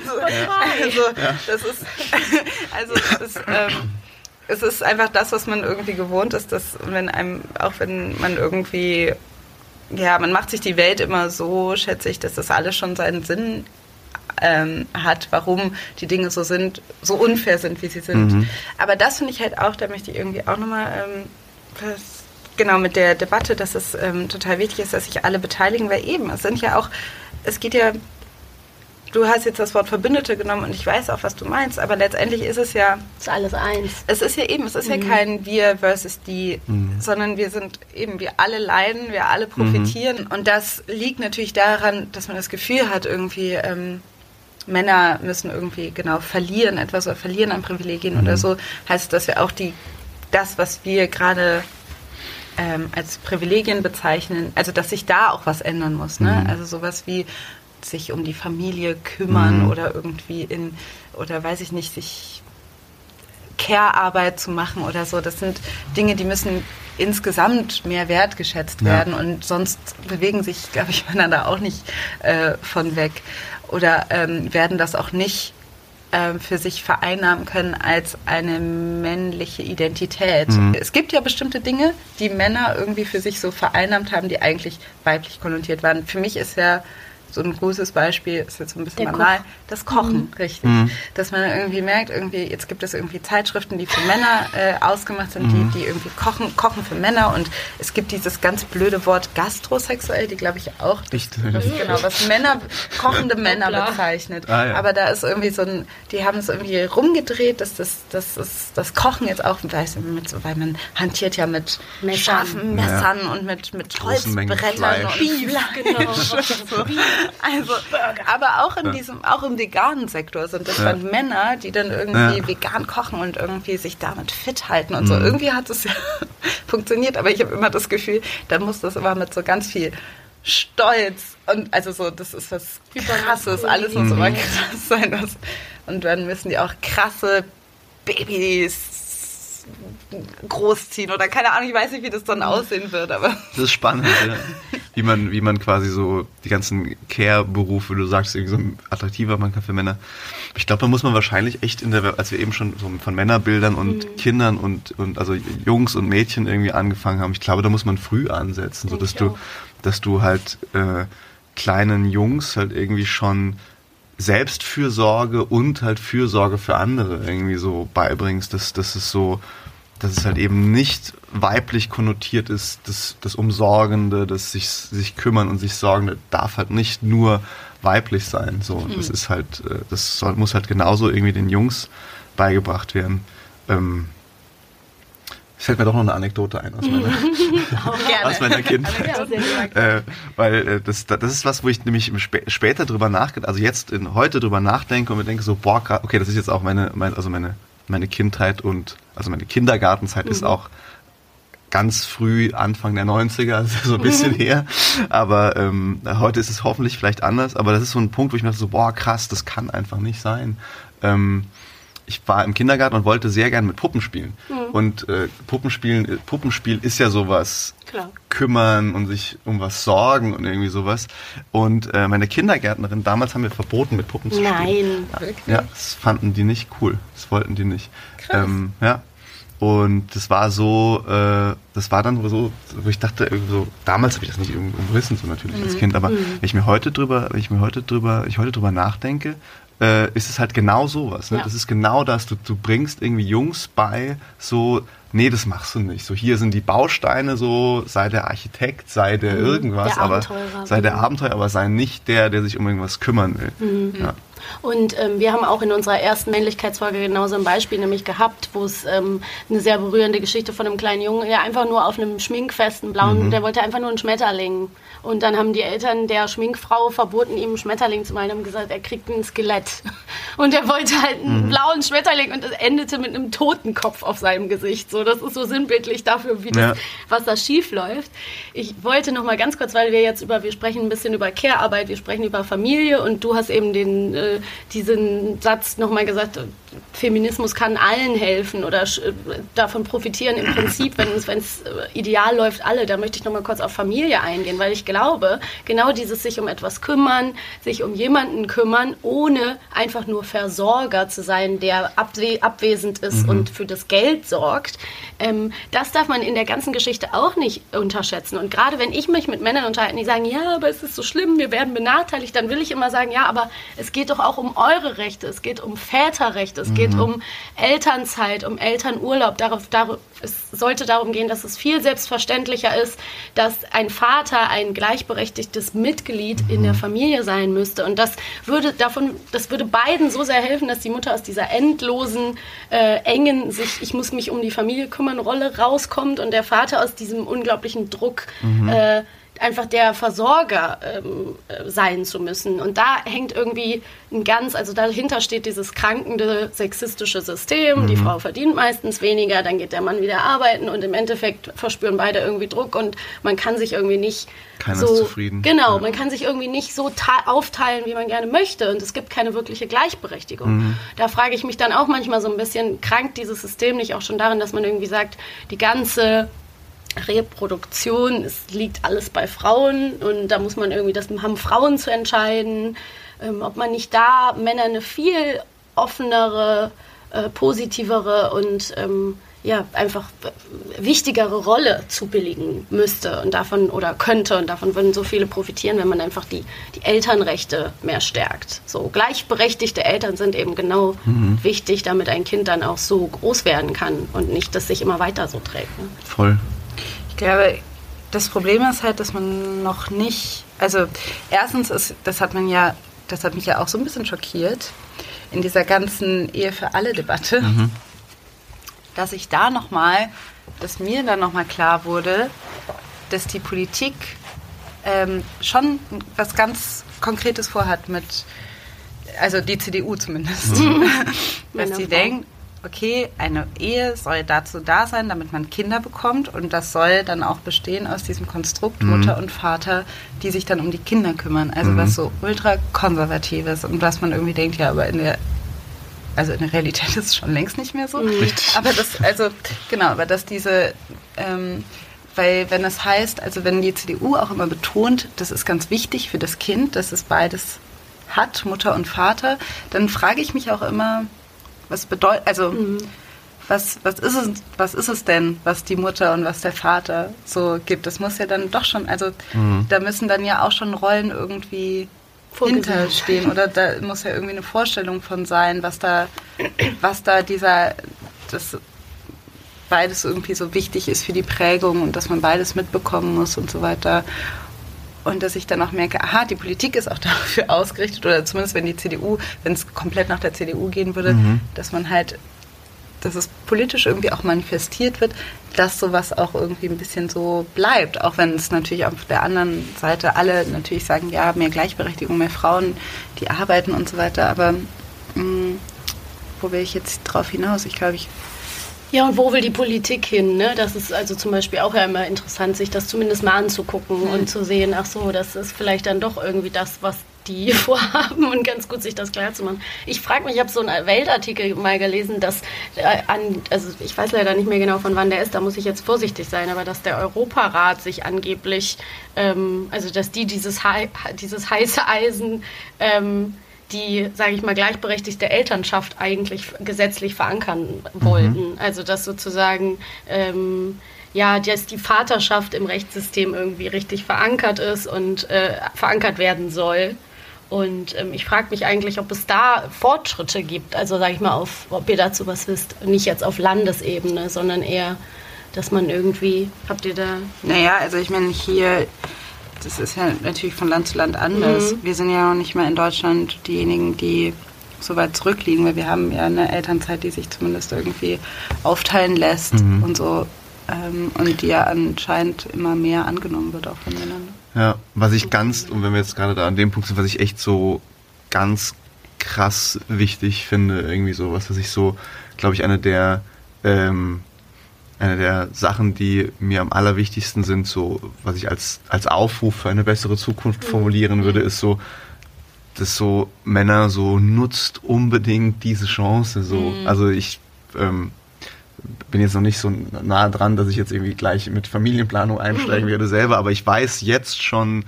But why? Also, das ist, also, es ist, ähm, es ist einfach das, was man irgendwie gewohnt ist, dass wenn einem, auch wenn man irgendwie, ja, man macht sich die Welt immer so, schätze ich, dass das alles schon seinen Sinn ähm, hat, warum die Dinge so sind, so unfair sind, wie sie sind. Mhm. Aber das finde ich halt auch, da möchte ich irgendwie auch nochmal, ähm, was, genau mit der Debatte, dass es ähm, total wichtig ist, dass sich alle beteiligen, weil eben, es sind ja auch, es geht ja, du hast jetzt das Wort Verbündete genommen und ich weiß auch, was du meinst, aber letztendlich ist es ja, Ist alles eins. es ist ja eben, es ist ja kein wir versus die, sondern wir sind eben, wir alle leiden, wir alle profitieren. Und das liegt natürlich daran, dass man das Gefühl hat, irgendwie, ähm, Männer müssen irgendwie genau verlieren, etwas oder verlieren an Privilegien oder so, heißt, dass wir auch die, das, was wir gerade ähm, als Privilegien bezeichnen, also dass sich da auch was ändern muss. Ne? Also sowas wie sich um die Familie kümmern Mhm. oder irgendwie in, oder weiß ich nicht, sich Care-Arbeit zu machen oder so. Das sind Dinge, die müssen insgesamt mehr wertgeschätzt Ja. werden und sonst bewegen sich, glaube ich, Männer da auch nicht äh, von weg oder ähm, werden das auch nicht ähm, für sich vereinnahmen können als eine männliche Identität. Es gibt ja bestimmte Dinge, die Männer irgendwie für sich so vereinnahmt haben, die eigentlich weiblich konnotiert waren. Für mich ist ja so ein großes Beispiel, ist jetzt so ein bisschen Der banal, Koch. das Kochen, richtig. Dass man irgendwie merkt, irgendwie, jetzt gibt es irgendwie Zeitschriften, die für Männer äh, ausgemacht sind, die, die irgendwie kochen, kochen für Männer und es gibt dieses ganz blöde Wort gastrosexuell, die glaube ich auch Echt? das, genau, was Männer, kochende Männer bezeichnet. Ah, ja. Aber da ist irgendwie so ein, die haben es irgendwie rumgedreht, dass das, das, das, das Kochen jetzt auch, weiß, ich, mit, so, weil man hantiert ja mit Messern. scharfen Messern und mit, mit Großen Mengen Holzbrettern und Fleisch. Genau. also, aber auch in diesem, auch im veganen Sektor sind das Ja. dann Männer, die dann irgendwie Ja. vegan kochen und irgendwie sich damit fit halten und so. Irgendwie hat es ja funktioniert, aber ich habe immer das Gefühl, da muss das immer mit so ganz viel Stolz und also so, das ist was krasses, alles muss immer krass sein. Das, und dann müssen die auch krasse Babys großziehen oder keine Ahnung, ich weiß nicht, wie das dann aussehen wird, aber Das ist spannend, ja. wie, man, wie man quasi so die ganzen Care-Berufe, du sagst, irgendwie so attraktiver man kann für Männer. Ich glaube, da muss man wahrscheinlich echt in der, als wir eben schon so von Männerbildern und Kindern und, und also Jungs und Mädchen irgendwie angefangen haben, ich glaube, da muss man früh ansetzen, so dass du, dass du halt äh, kleinen Jungs halt irgendwie schon Selbstfürsorge und halt Fürsorge für andere irgendwie so beibringst, dass, dass es so, dass es halt eben nicht weiblich konnotiert ist, das, das Umsorgende, das sich, sich kümmern und sich sorgen, darf halt nicht nur weiblich sein. So, und das ist halt, äh, das soll, muss halt genauso irgendwie den Jungs beigebracht werden. Ähm, fällt mir doch noch eine Anekdote ein aus meiner, aus meiner Kindheit. Äh, weil äh, das, das ist was, wo ich nämlich spä später drüber nachgedacht, also jetzt in, heute drüber nachdenke und mir denke so, boah, okay, das ist jetzt auch meine, mein, also meine, meine Kindheit und also meine Kindergartenzeit ist auch ganz früh, Anfang der 90er, also so ein bisschen her. Aber ähm, heute ist es hoffentlich vielleicht anders. Aber das ist so ein Punkt, wo ich mir dachte, so, boah, krass, das kann einfach nicht sein. Ähm, ich war im Kindergarten und wollte sehr gern mit Puppen spielen. Und äh, Puppenspielen, Puppenspiel ist ja sowas Klar. kümmern und sich um was sorgen und irgendwie sowas. Und äh, meine Kindergärtnerin, damals haben wir verboten, mit Puppen zu spielen. Nein. Ja, das fanden die nicht cool. Das wollten die nicht. Ähm, ja. Und das war so, äh, das war dann so, wo ich dachte, so, damals habe ich das nicht irgendwie umrissen, so natürlich als Kind, aber wenn ich mir heute drüber, wenn ich mir heute drüber, ich heute drüber nachdenke, äh, ist es halt genau sowas. Ne? Ja. Das ist genau das. Du, du bringst irgendwie Jungs bei, so, nee, das machst du nicht. So, hier sind die Bausteine, so, sei der Architekt, sei der irgendwas, Der aber sei der Mhm. Abenteuer, aber sei nicht der, der sich um irgendwas kümmern will. Mhm. Ja. Und ähm, wir haben auch in unserer ersten Männlichkeitsfolge genauso ein Beispiel nämlich gehabt, wo es ähm, eine sehr berührende Geschichte von einem kleinen Jungen, der einfach nur auf einem Schminkfest, einen blauen, der wollte einfach nur einen Schmetterling. Und dann haben die Eltern der Schminkfrau verboten, ihm einen Schmetterling zu malen, haben gesagt, er kriegt ein Skelett. Und er wollte halt einen blauen Schmetterling und es endete mit einem Totenkopf auf seinem Gesicht. So, das ist so sinnbildlich dafür, wie das, Ja. was da schief läuft. Ich wollte noch mal ganz kurz, weil wir jetzt über, wir sprechen ein bisschen über Care-Arbeit, wir sprechen über Familie und du hast eben den, äh, diesen Satz noch mal gesagt, Feminismus kann allen helfen oder äh, davon profitieren im Prinzip, wenn es, wenn es äh, ideal läuft, alle. Da möchte ich noch mal kurz auf Familie eingehen, weil ich glaube, genau dieses sich um etwas kümmern, sich um jemanden kümmern, ohne einfach nur Versorger zu sein, der abwe abwesend ist und für das Geld sorgt, ähm, das darf man in der ganzen Geschichte auch nicht unterschätzen. Und gerade wenn ich mich mit Männern unterhalte, die sagen, ja, aber es ist so schlimm, wir werden benachteiligt, dann will ich immer sagen, ja, aber es geht doch auch um eure Rechte, es geht um Väterrechte, es geht um Elternzeit, um Elternurlaub. Darauf, darauf, es sollte darum gehen, dass es viel selbstverständlicher ist, dass ein Vater ein gleichberechtigtes Mitglied in der Familie sein müsste. Und das würde davon, das würde beiden so sehr helfen, dass die Mutter aus dieser endlosen, äh, engen, sich, ich muss mich um die Familie kümmern, Rolle rauskommt und der Vater aus diesem unglaublichen Druck äh, einfach der Versorger ähm, äh, sein zu müssen. Und da hängt irgendwie ein ganz, also dahinter steht dieses krankende sexistische System. Die Frau verdient meistens weniger, dann geht der Mann wieder arbeiten und im Endeffekt verspüren beide irgendwie Druck und man kann sich irgendwie nicht Keiner so ist zufrieden. Genau, Ja. man kann sich irgendwie nicht so aufteilen, wie man gerne möchte und es gibt keine wirkliche Gleichberechtigung. Mhm. Da frage ich mich dann auch manchmal so ein bisschen, krankt dieses System nicht auch schon darin, dass man irgendwie sagt, die ganze Reproduktion, es liegt alles bei Frauen und da muss man irgendwie, das haben Frauen zu entscheiden, ähm, ob man nicht da Männer eine viel offenere, äh, positivere und ähm, ja, einfach wichtigere Rolle zubilligen müsste und davon oder könnte und davon würden so viele profitieren, wenn man einfach die, die Elternrechte mehr stärkt. So gleichberechtigte Eltern sind eben genau wichtig, damit ein Kind dann auch so groß werden kann und nicht, dass sich immer weiter so trägt. Ne? Voll. Ich glaube, das Problem ist halt, dass man noch nicht, also erstens ist, das hat man ja, das hat mich ja auch so ein bisschen schockiert in dieser ganzen Ehe für alle Debatte, dass ich da nochmal, dass mir dann nochmal klar wurde, dass die Politik ähm, schon was ganz Konkretes vorhat mit, also die CDU zumindest, dass Männer, sie Frauen. Okay, eine Ehe soll dazu da sein, damit man Kinder bekommt und das soll dann auch bestehen aus diesem Konstrukt Mutter und Vater, die sich dann um die Kinder kümmern. Also was so ultra konservatives und was man irgendwie denkt, ja, aber in der also in der Realität ist es schon längst nicht mehr so. Richtig. Aber das, also, genau, aber dass diese, ähm, weil wenn es heißt, also wenn die CDU auch immer betont, das ist ganz wichtig für das Kind, dass es beides hat, Mutter und Vater, dann frage ich mich auch immer, was bedeutet, also was, was, ist es, was ist es denn, was die Mutter und was der Vater so gibt? Das muss ja dann doch schon, also da müssen dann ja auch schon Rollen irgendwie Vorgesehen. hinterstehen oder da muss ja irgendwie eine Vorstellung von sein, was da, was da dieser, das beides irgendwie so wichtig ist für die Prägung und dass man beides mitbekommen muss und so weiter. Und dass ich dann auch merke, aha, die Politik ist auch dafür ausgerichtet, oder zumindest wenn die CDU, wenn es komplett nach der CDU gehen würde, dass man halt, dass es politisch irgendwie auch manifestiert wird, dass sowas auch irgendwie ein bisschen so bleibt. Auch wenn es natürlich auf der anderen Seite alle natürlich sagen, ja, mehr Gleichberechtigung, mehr Frauen, die arbeiten und so weiter. Aber mh, wo will ich jetzt drauf hinaus? Ich glaube, ich Ja, und wo will die Politik hin? Ne? Das ist also zum Beispiel auch ja immer interessant, sich das zumindest mal anzugucken Mhm. und zu sehen, ach so, das ist vielleicht dann doch irgendwie das, was die vorhaben und ganz gut sich das klar zu machen. Ich frage mich, ich habe so einen Weltartikel mal gelesen, dass äh, an, also ich weiß leider nicht mehr genau von wann der ist, da muss ich jetzt vorsichtig sein, aber dass der Europarat sich angeblich, ähm, also dass die dieses, dieses heiße Eisen ähm, die, sage ich mal, gleichberechtigte Elternschaft eigentlich gesetzlich verankern wollten. Also dass sozusagen ähm, ja, dass die Vaterschaft im Rechtssystem irgendwie richtig verankert ist und äh, verankert werden soll. Und ähm, ich frage mich eigentlich, ob es da Fortschritte gibt. Also sage ich mal, auf, ob ihr dazu was wisst. Nicht jetzt auf Landesebene, sondern eher, dass man irgendwie, habt ihr da Naja, also ich meine, hier, das ist ja natürlich von Land zu Land anders. Mhm. Wir sind ja noch nicht mal in Deutschland diejenigen, die so weit zurückliegen, weil wir haben ja eine Elternzeit, die sich zumindest irgendwie aufteilen lässt und so. Ähm, und die ja anscheinend immer mehr angenommen wird, auch von Männern. Ja, was ich ganz, und wenn wir jetzt gerade da an dem Punkt sind, was ich echt so ganz krass wichtig finde, irgendwie so, was, was ich so, glaube ich, eine der, ähm, eine der Sachen, die mir am allerwichtigsten sind, so, was ich als, als Aufruf für eine bessere Zukunft formulieren würde, ist so, dass so Männer so nutzt unbedingt diese Chance, so, also ich, ähm, bin jetzt noch nicht so nah dran, dass ich jetzt irgendwie gleich mit Familienplanung einsteigen werde selber, aber ich weiß jetzt schon,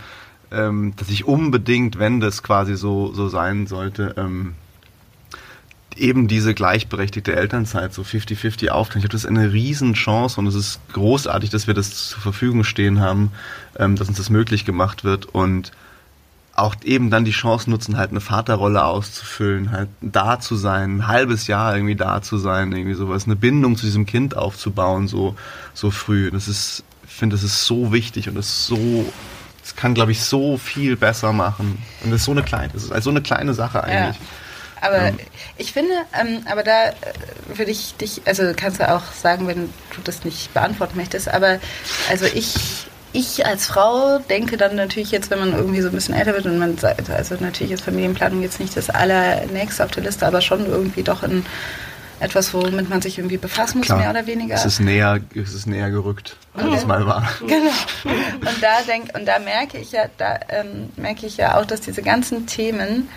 ähm, dass ich unbedingt, wenn das quasi so, so sein sollte, ähm, eben diese gleichberechtigte Elternzeit, so 50-50 aufteilen. Ich glaube, das ist eine Riesenchance und es ist großartig, dass wir das zur Verfügung stehen haben, ähm, dass uns das möglich gemacht wird und auch eben dann die Chance nutzen, halt eine Vaterrolle auszufüllen, halt da zu sein, ein halbes Jahr irgendwie da zu sein, irgendwie sowas, eine Bindung zu diesem Kind aufzubauen, so, so früh. Das ist, ich finde, das ist so wichtig und das ist so, das kann, glaube ich, so viel besser machen. Und das ist so eine kleine, das ist also so eine kleine Sache eigentlich. Aber Ja. ich finde, ähm, aber da äh, würde ich dich, also kannst du auch sagen, wenn du das nicht beantworten möchtest, aber also ich, ich als Frau denke dann natürlich jetzt, wenn man irgendwie so ein bisschen älter wird und man sagt, also natürlich ist Familienplanung jetzt nicht das allernächste auf der Liste, aber schon irgendwie doch in etwas, womit man sich irgendwie befassen muss, Klar. mehr oder weniger. Es ist näher, es ist näher gerückt, als es mal war. Genau. Und da denk, und da merke ich ja, da ähm, merke ich ja auch, dass diese ganzen Themen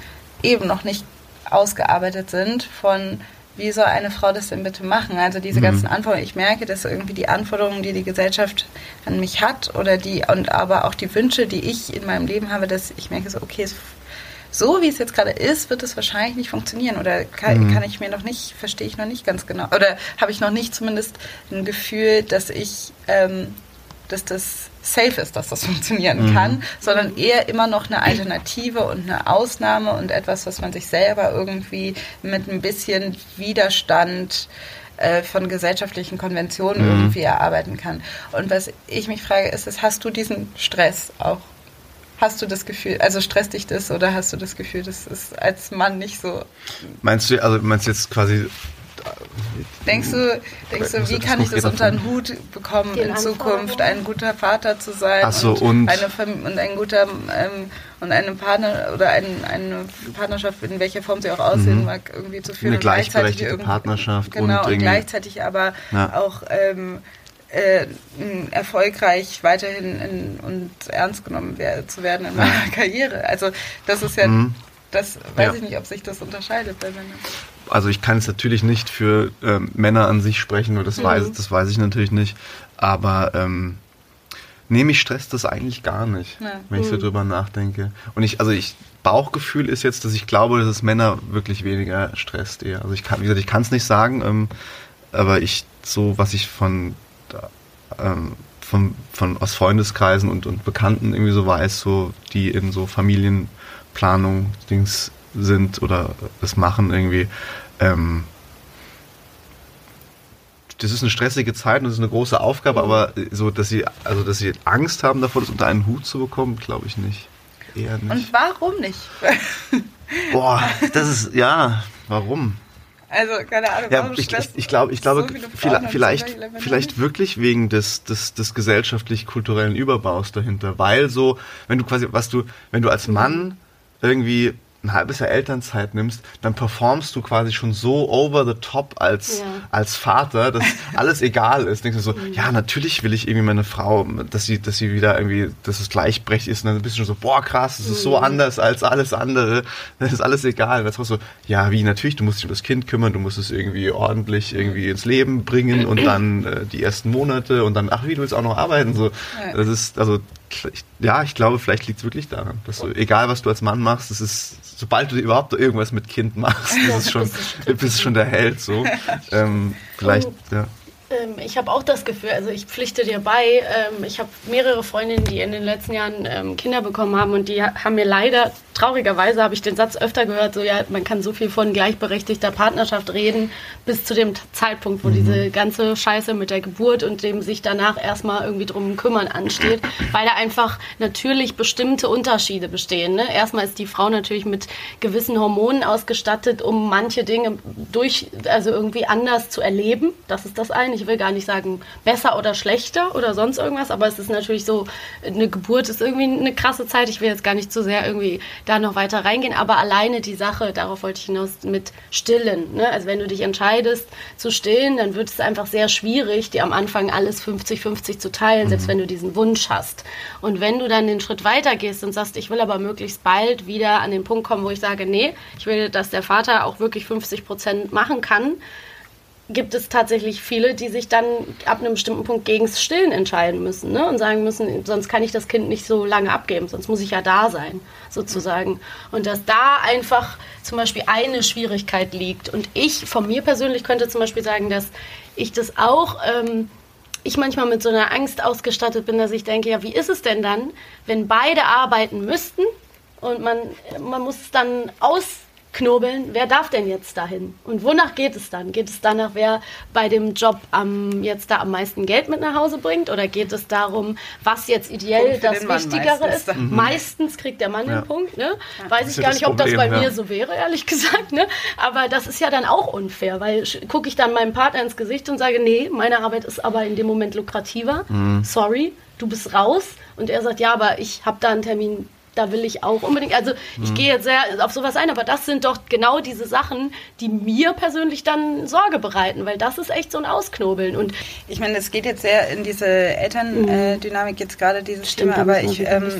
eben noch nicht ausgearbeitet sind von wie soll eine Frau das denn bitte machen? Also diese Mhm. ganzen Anforderungen. Ich merke, dass irgendwie die Anforderungen, die die Gesellschaft an mich hat oder die und aber auch die Wünsche, die ich in meinem Leben habe, dass ich merke so okay, so wie es jetzt gerade ist, wird es wahrscheinlich nicht funktionieren oder kann, Mhm. kann ich mir noch nicht, verstehe ich noch nicht ganz genau oder habe ich noch nicht zumindest ein Gefühl, dass ich ähm, dass das safe ist, dass das funktionieren Mhm. kann, sondern eher immer noch eine Alternative und eine Ausnahme und etwas, was man sich selber irgendwie mit ein bisschen Widerstand äh, von gesellschaftlichen Konventionen Mhm. irgendwie erarbeiten kann. Und was ich mich frage, ist, ist, hast du diesen Stress auch? Hast du das Gefühl, also stresst dich das oder hast du das Gefühl, das ist als Mann nicht so? Meinst du, also meinst du jetzt quasi, Denkst du, denkst du wie kann ich das unter den? Hut bekommen, in Zukunft ein guter Vater zu sein Ach so, und- eine Fam und ein guter ähm, und eine Partner oder ein, eine Partnerschaft, in welcher Form sie auch aussehen mag, irgendwie zu führen. Mhm. Eine und gleichzeitig gleichberechtigte Partnerschaft genau, und und, gleichzeitig aber Ja. auch ähm, äh, erfolgreich weiterhin in, und ernst genommen wer zu werden in meiner Karriere. Also das ist ja, Mhm. Das weiß Ja. ich nicht, ob sich das unterscheidet bei Männern. also ich kann jetzt natürlich nicht für ähm, Männer an sich sprechen, nur das, weiß, das weiß ich natürlich nicht. Aber ähm, nee, mich stresst das eigentlich gar nicht, Ja. wenn ich so drüber nachdenke. Und ich, also ich, Bauchgefühl ist jetzt, dass ich glaube, dass es Männer wirklich weniger stresst eher. Also ich kann, wie gesagt, ich kann es nicht sagen, ähm, aber ich, so was ich von, ähm, von, von aus Freundeskreisen und, und Bekannten irgendwie so weiß, so die in so Familienplanung Dings sind oder das machen irgendwie. Ähm, das ist eine stressige Zeit und das ist eine große Aufgabe, aber so, dass sie, also dass sie Angst haben davor, das unter einen Hut zu bekommen, glaube ich nicht. Eher nicht. Und warum nicht? Boah, das ist, ja, warum? Also, keine Ahnung, Ja, ich, ich, ich glaube, ich glaube so viele vielleicht, vielleicht, wirklich wegen des, des, des gesellschaftlich-kulturellen Überbaus dahinter. Weil so, wenn du quasi, was du, wenn du als Mann irgendwie ein halbes Jahr Elternzeit nimmst, dann performst du quasi schon so over the top als, Ja. als Vater, dass alles egal ist. Denkst du so, ja, natürlich will ich irgendwie meine Frau, dass sie, dass sie wieder irgendwie, dass es gleichberechtigt ist. Und dann bist du schon so, boah, krass, das ist so anders als alles andere. Das ist alles egal. Dann sagst du so, ja, wie, natürlich, du musst dich um das Kind kümmern, du musst es irgendwie ordentlich irgendwie ins Leben bringen und dann äh, die ersten Monate und dann, ach, wie, du willst auch noch arbeiten. So, das ist, also, ich- ja, ich glaube, vielleicht liegt es wirklich daran, dass du, egal was du als Mann machst, das ist, sobald du überhaupt irgendwas mit Kind machst, ist schon, bist du schon der Held, so. Ähm, vielleicht, ja. Ähm, ich habe auch das Gefühl, also ich pflichte dir bei, ähm, ich habe mehrere Freundinnen, die in den letzten Jahren ähm, Kinder bekommen haben und die ha- haben mir leider, traurigerweise habe ich den Satz öfter gehört, so ja, man kann so viel von gleichberechtigter Partnerschaft reden, bis zu dem Zeitpunkt, wo diese ganze Scheiße mit der Geburt und dem sich danach erstmal irgendwie drum kümmern ansteht, weil da einfach natürlich bestimmte Unterschiede bestehen. Ne? Erstmal ist die Frau natürlich mit gewissen Hormonen ausgestattet, um manche Dinge durch, also irgendwie anders zu erleben. Das ist das eine. Ich will gar nicht sagen besser oder schlechter oder sonst irgendwas, aber es ist natürlich so, eine Geburt ist irgendwie eine krasse Zeit. Ich will jetzt gar nicht zu sehr irgendwie da noch weiter reingehen, aber alleine die Sache, darauf wollte ich hinaus, mit Stillen. Ne? Also wenn du dich entscheidest zu stillen, dann wird es einfach sehr schwierig, dir am Anfang alles 50-50 zu teilen, selbst wenn du diesen Wunsch hast. Und wenn du dann den Schritt weiter gehst und sagst, ich will aber möglichst bald wieder an den Punkt kommen, wo ich sage, nee, ich will, dass der Vater auch wirklich 50 Prozent machen kann, gibt es tatsächlich viele, die sich dann ab einem bestimmten Punkt gegens Stillen entscheiden müssen ne? und sagen müssen, sonst kann ich das Kind nicht so lange abgeben, sonst muss ich ja da sein, sozusagen. Und dass da einfach zum Beispiel eine Schwierigkeit liegt. Und ich von mir persönlich könnte zum Beispiel sagen, dass ich das auch... Ähm, ich manchmal mit so einer Angst ausgestattet bin, dass ich denke, ja, wie ist es denn dann, wenn beide arbeiten müssten und man, man muss dann ausknobeln, wer darf denn jetzt dahin? Und wonach geht es dann? Geht es danach, wer bei dem Job am, jetzt da am meisten Geld mit nach Hause bringt? Oder geht es darum, was jetzt ideell das Wichtigere meistens ist? dann. Meistens kriegt der Mann Ja. den Punkt, ne? Weiß ich ja gar nicht, ob das bei Problem, mir ja. so wäre, ehrlich gesagt, ne? Aber das ist ja dann auch unfair, weil gucke ich dann meinem Partner ins Gesicht und sage, nee, meine Arbeit ist aber in dem Moment lukrativer. Mhm. Sorry, du bist raus. Und er sagt, ja, aber ich habe da einen Termin, da will ich auch unbedingt. Also Mhm. ich gehe jetzt sehr auf sowas ein, aber das sind doch genau diese Sachen, die mir persönlich dann Sorge bereiten, weil das ist echt so ein Ausknobeln. Und Ich meine, es geht jetzt sehr in diese Elterndynamik jetzt gerade dieses Thema, da aber ich, ähm,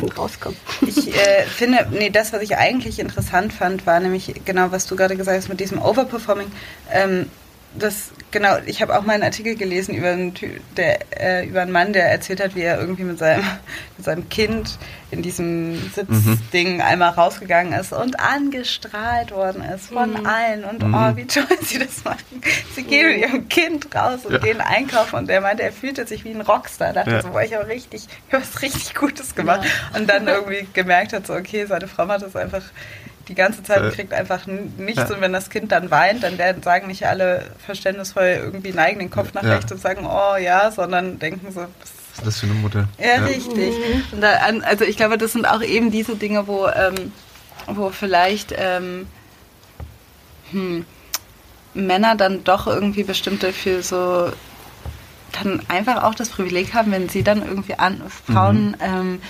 ich äh, finde, nee, das, was ich eigentlich interessant fand, war nämlich genau, was du gerade gesagt hast mit diesem Overperforming. Ähm, das, genau, ich habe auch mal einen Artikel gelesen über einen, Ty- der, äh, über einen Mann, der erzählt hat, wie er irgendwie mit seinem, mit seinem Kind in diesem Sitzding einmal rausgegangen ist und angestrahlt worden ist von allen und oh, wie toll sie das machen. Sie gehen mit ihrem Kind raus und Ja. gehen einkaufen und der meinte, er fühlte sich wie ein Rockstar. Dachte Ja. so, boah, ich habe richtig, ich habe was richtig Gutes gemacht. Und dann irgendwie gemerkt hat, so, okay, seine Frau macht das einfach die ganze Zeit und Äh, kriegt einfach nichts. ja. Und wenn das Kind dann weint, dann werden, sagen nicht alle verständnisvoll irgendwie neigen den Kopf nach Ja. rechts und sagen, oh ja, sondern denken so, Was ist das für eine Mutter? ja, richtig. Und da, also ich glaube, das sind auch eben diese Dinge, wo, ähm, wo vielleicht ähm, hm, Männer dann doch irgendwie bestimmte für so dann einfach auch das Privileg haben, wenn sie dann irgendwie an Frauen ähm,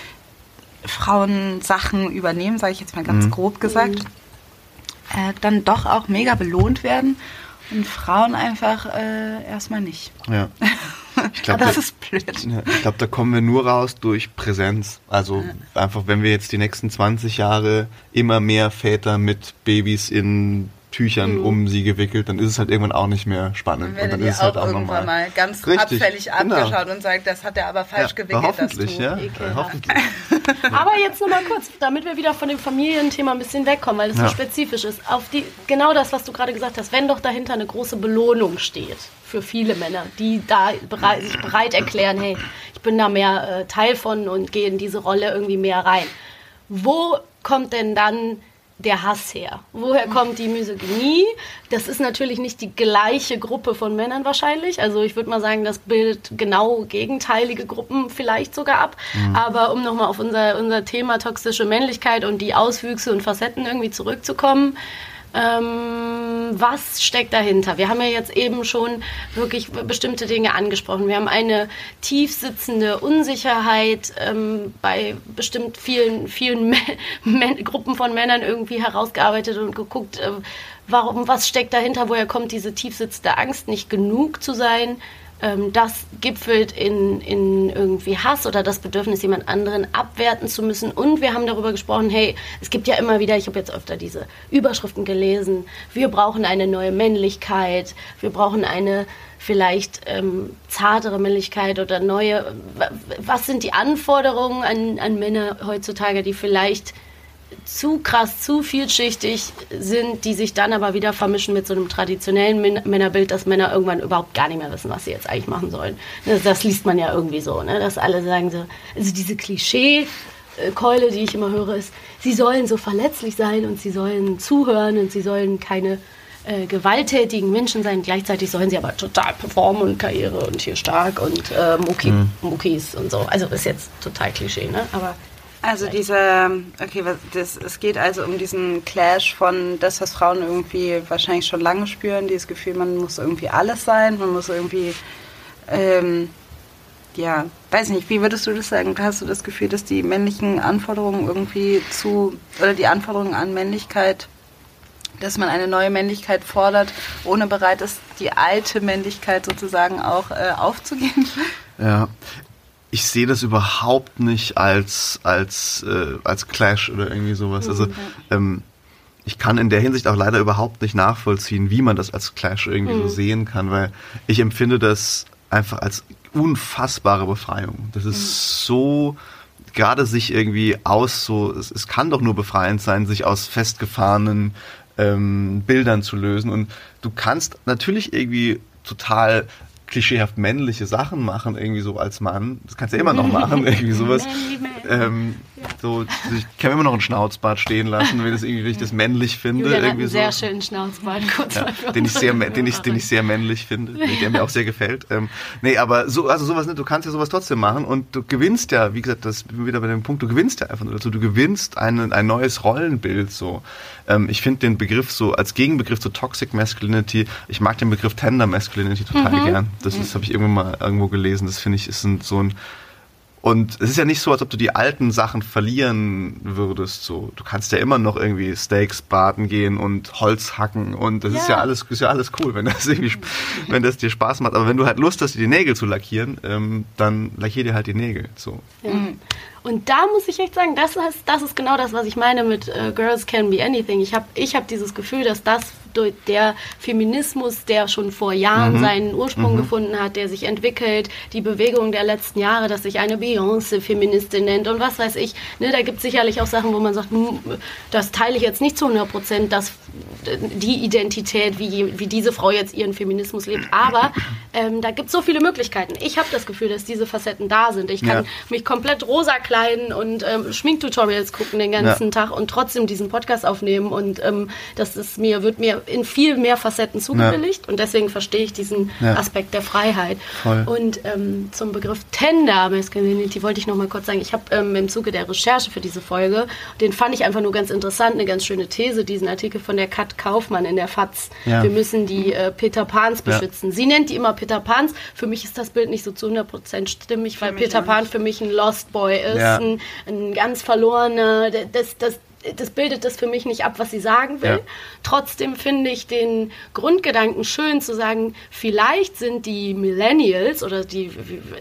Frauen Sachen übernehmen, sage ich jetzt mal ganz grob gesagt, äh, dann doch auch mega belohnt werden und Frauen einfach äh, erstmal nicht. Ja. Ich glaube, das da, ist blöd. ja, ich glaub, da kommen wir nur raus durch Präsenz. Also einfach, wenn wir jetzt die nächsten 20 Jahre immer mehr Väter mit Babys in Tüchern um sie gewickelt, dann ist es halt irgendwann auch nicht mehr spannend. Dann werdet dann ist es halt auch normal. mal ganz Richtig, abfällig genau. abgeschaut und sagt, das hat er aber falsch ja, gewickelt, hoffentlich, ja. Ekelhaft. Hoffentlich. Aber jetzt nur mal kurz, damit wir wieder von dem Familienthema ein bisschen wegkommen, weil es Ja. so spezifisch ist. Auf die, genau das, was du gerade gesagt hast, wenn doch dahinter eine große Belohnung steht für viele Männer, die da bereit, sich bereit erklären, hey, ich bin da mehr äh, Teil von und gehe in diese Rolle irgendwie mehr rein. Wo kommt denn dann der Hass her? Woher kommt die Misogynie? Das ist natürlich nicht die gleiche Gruppe von Männern wahrscheinlich. Also ich würde mal sagen, das bildet genau gegenteilige Gruppen vielleicht sogar ab. Aber um nochmal auf unser, unser Thema toxische Männlichkeit und die Auswüchse und Facetten irgendwie zurückzukommen, ähm, was steckt dahinter? Wir haben ja jetzt eben schon wirklich bestimmte Dinge angesprochen. Wir haben eine tief sitzende Unsicherheit ähm, bei bestimmt vielen, vielen Gruppen von Männern irgendwie herausgearbeitet und geguckt, äh, warum, was steckt dahinter, woher kommt diese tief sitzende Angst, nicht genug zu sein, ähm, das gipfelt in, in irgendwie Hass oder das Bedürfnis, jemand anderen abwerten zu müssen. Und wir haben darüber gesprochen, hey, es gibt ja immer wieder, ich habe jetzt öfter diese Überschriften gelesen, wir brauchen eine neue Männlichkeit, wir brauchen eine vielleicht ähm, zartere Männlichkeit oder neue, was sind die Anforderungen an, an Männer heutzutage, die vielleicht zu krass, zu vielschichtig sind, die sich dann aber wieder vermischen mit so einem traditionellen Männerbild, dass Männer irgendwann überhaupt gar nicht mehr wissen, was sie jetzt eigentlich machen sollen. Das, das liest man ja irgendwie so, ne? dass alle sagen so, also diese Klischee, Keule, die ich immer höre, ist, sie sollen so verletzlich sein und sie sollen zuhören und sie sollen keine äh, gewalttätigen Menschen sein. Gleichzeitig sollen sie aber total performen und Karriere und hier stark und äh, Mucki, mhm. Muckis und so. Also ist jetzt total Klischee, ne? Aber also diese, okay, das, es geht also um diesen Clash von das, was Frauen irgendwie wahrscheinlich schon lange spüren, dieses Gefühl, man muss irgendwie alles sein, man muss irgendwie, ähm, ja, weiß nicht, wie würdest du das sagen? Hast du das Gefühl, dass die männlichen Anforderungen irgendwie zu, oder die Anforderungen an Männlichkeit, dass man eine neue Männlichkeit fordert, ohne bereit ist, die alte Männlichkeit sozusagen auch äh, aufzugeben? Ja, ich sehe das überhaupt nicht als als äh, als Clash oder irgendwie sowas. Also mhm. ähm, ich kann in der Hinsicht auch leider überhaupt nicht nachvollziehen, wie man das als Clash irgendwie mhm. so sehen kann, weil ich empfinde das einfach als unfassbare Befreiung. Das ist mhm. so gerade sich irgendwie aus so es, es kann doch nur befreiend sein, sich aus festgefahrenen ähm, Bildern zu lösen und du kannst natürlich irgendwie total klischeehaft männliche Sachen machen, irgendwie so als Mann. Das kannst du ja immer noch machen, irgendwie sowas. Ähm, so, ich kann immer noch einen Schnauzbart stehen lassen, wenn, das irgendwie, wenn ich das männlich finde. Julia irgendwie hat einen so. sehr schönen Schnauzbart, kurz ja, den, ich sehr, den, ich, den ich sehr männlich finde, der mir auch sehr gefällt. Ähm, nee, aber so, also sowas, ne, du kannst ja sowas trotzdem machen und du gewinnst ja, wie gesagt, das wieder bei dem Punkt, du gewinnst ja einfach nur dazu, du gewinnst ein, ein neues Rollenbild so. Ähm, ich finde den Begriff so als Gegenbegriff zu Toxic Masculinity, ich mag den Begriff Tender Masculinity total mhm. gern. Das, das habe ich irgendwann mal irgendwo gelesen. Das finde ich ist ein, so ein und es ist ja nicht so, als ob du die alten Sachen verlieren würdest. So, du kannst ja immer noch irgendwie Steaks braten gehen und Holz hacken und das ja. ist ja alles, ist ja alles cool, wenn das irgendwie, wenn das dir Spaß macht. Aber wenn du halt Lust hast, dir die Nägel zu lackieren, ähm, dann lackier dir halt die Nägel. So. Ja. Und da muss ich echt sagen, das ist, das ist genau das, was ich meine mit uh, Girls Can Be Anything. Ich habe ich hab dieses Gefühl, dass das der Feminismus, der schon vor Jahren mhm. seinen Ursprung mhm. gefunden hat, der sich entwickelt, die Bewegung der letzten Jahre, dass sich eine Beyoncé-Feministin nennt und was weiß ich. Ne, da gibt es sicherlich auch Sachen, wo man sagt, hm, das teile ich jetzt nicht zu 100 Prozent, dass die Identität, wie, wie diese Frau jetzt ihren Feminismus lebt. Aber ähm, da gibt es so viele Möglichkeiten. Ich habe das Gefühl, dass diese Facetten da sind. Ich kann ja. mich komplett rosa kleiden und ähm, Schminktutorials gucken den ganzen ja. Tag und trotzdem diesen Podcast aufnehmen. Und ähm, das ist mir, wird mir in viel mehr Facetten zugebilligt. Ja. Und deswegen verstehe ich diesen Aspekt der Freiheit. Voll. Und ähm, zum Begriff Tender Masculinity wollte ich noch mal kurz sagen. Ich habe ähm, im Zuge der Recherche für diese Folge, den fand ich einfach nur ganz interessant, eine ganz schöne These, diesen Artikel von der Kat Kaufmann in der FAZ. Ja. Wir müssen die äh, Peter Pans beschützen. Ja. Sie nennt die immer Peter Pans. Für mich ist das Bild nicht so zu 100% stimmig, für weil Peter Pan für mich ein Lost Boy ist, ja. ein, ein, ganz verlorener. Das, das, das bildet das für mich nicht ab, was sie sagen will. Trotzdem finde ich den Grundgedanken schön zu sagen, vielleicht sind die Millennials oder die,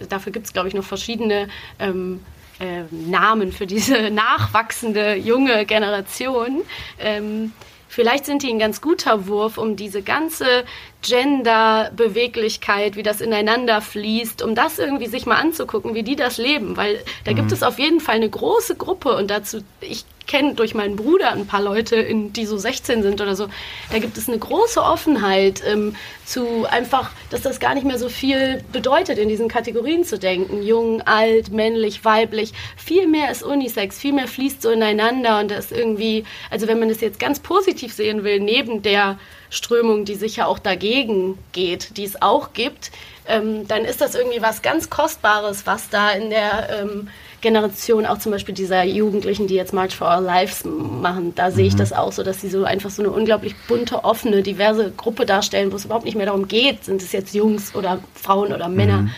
dafür gibt es glaube ich noch verschiedene ähm, äh, Namen für diese nachwachsende junge Generation. Ähm, Vielleicht sind die ein ganz guter Wurf, um diese ganze Gender-Beweglichkeit, wie das ineinander fließt, um das irgendwie sich mal anzugucken, wie die das leben. Weil da mhm. gibt es auf jeden Fall eine große Gruppe und dazu, ich kenne durch meinen Bruder ein paar Leute, in, die so 16 sind oder so. Da gibt es eine große Offenheit ähm, zu einfach, dass das gar nicht mehr so viel bedeutet, in diesen Kategorien zu denken. Jung, alt, männlich, weiblich. Viel mehr ist Unisex, viel mehr fließt so ineinander und das irgendwie, also wenn man es jetzt ganz positiv sehen will, neben der Strömung, die sicher auch dagegen geht, die es auch gibt, ähm, dann ist das irgendwie was ganz Kostbares, was da in der ähm, Generation, auch zum Beispiel dieser Jugendlichen, die jetzt March for Our Lives machen, da sehe ich das auch so, dass sie so einfach so eine unglaublich bunte, offene, diverse Gruppe darstellen, wo es überhaupt nicht mehr darum geht, sind es jetzt Jungs oder Frauen oder Männer.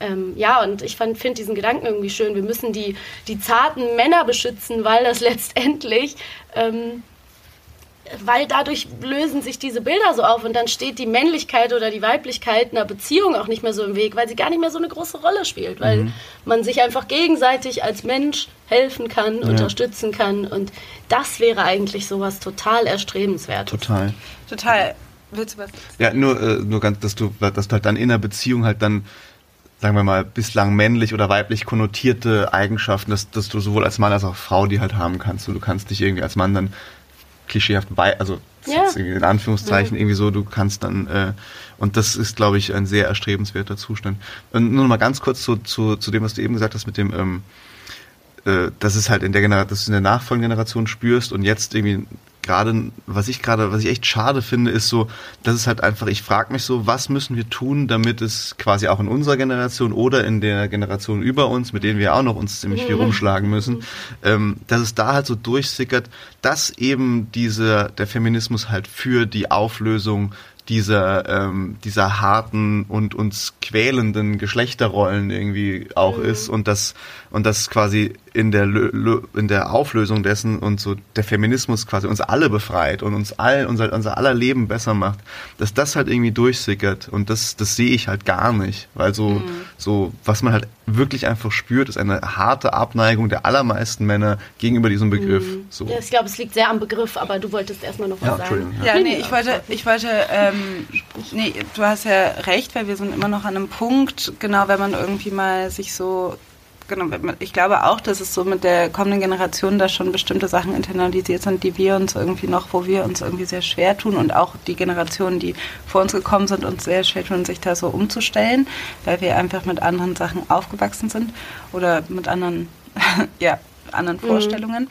Ähm, ja, und ich finde diesen Gedanken irgendwie schön. Wir müssen die, die zarten Männer beschützen, weil das letztendlich ähm, weil dadurch lösen sich diese Bilder so auf und dann steht die Männlichkeit oder die Weiblichkeit einer Beziehung auch nicht mehr so im Weg, weil sie gar nicht mehr so eine große Rolle spielt, weil Mhm. man sich einfach gegenseitig als Mensch helfen kann, unterstützen kann und das wäre eigentlich sowas total erstrebenswertes. Total. Total. Willst du was? Ja, nur, äh, nur ganz, dass du, dass du halt dann in einer Beziehung halt dann, sagen wir mal, bislang männlich oder weiblich konnotierte Eigenschaften, dass, dass du sowohl als Mann als auch Frau die halt haben kannst. So, du kannst dich irgendwie als Mann dann klischeehaft bei, also Ja. in Anführungszeichen irgendwie so, du kannst dann, äh, und das ist, glaube ich, ein sehr erstrebenswerter Zustand. Und nur noch mal ganz kurz zu, zu, zu dem, was du eben gesagt hast mit dem, ähm, äh, dass es halt in der Generation, dass du in der nachfolgenden Generation spürst und jetzt irgendwie gerade, was ich gerade, was ich echt schade finde, ist so, dass es halt einfach, ich frage mich so, was müssen wir tun, damit es quasi auch in unserer Generation oder in der Generation über uns, mit denen wir auch noch uns ziemlich viel rumschlagen müssen, ähm, dass es da halt so durchsickert, dass eben diese, der Feminismus halt für die Auflösung dieser, ähm, dieser harten und uns quälenden Geschlechterrollen irgendwie auch ist und das und das quasi in der Lö- in der Auflösung dessen und so der Feminismus quasi uns alle befreit und uns all unser unser aller Leben besser macht, dass das halt irgendwie durchsickert und das das sehe ich halt gar nicht, weil so so was man halt wirklich einfach spürt, ist eine harte Abneigung der allermeisten Männer gegenüber diesem Begriff. So. Ja, ich glaube, es liegt sehr am Begriff, aber du wolltest erstmal noch was Ja, sagen. Entschuldigung, Ja, nee, ich wollte, ich wollte, ähm, nee, du hast ja recht, weil wir sind immer noch an einem Punkt, genau, wenn man irgendwie mal sich so, genau, ich glaube auch, dass es so mit der kommenden Generation da schon bestimmte Sachen internalisiert sind, die wir uns irgendwie noch, wo wir uns irgendwie sehr schwer tun und auch die Generationen, die vor uns gekommen sind, uns sehr schwer tun, sich da so umzustellen, weil wir einfach mit anderen Sachen aufgewachsen sind oder mit anderen, ja, anderen Vorstellungen.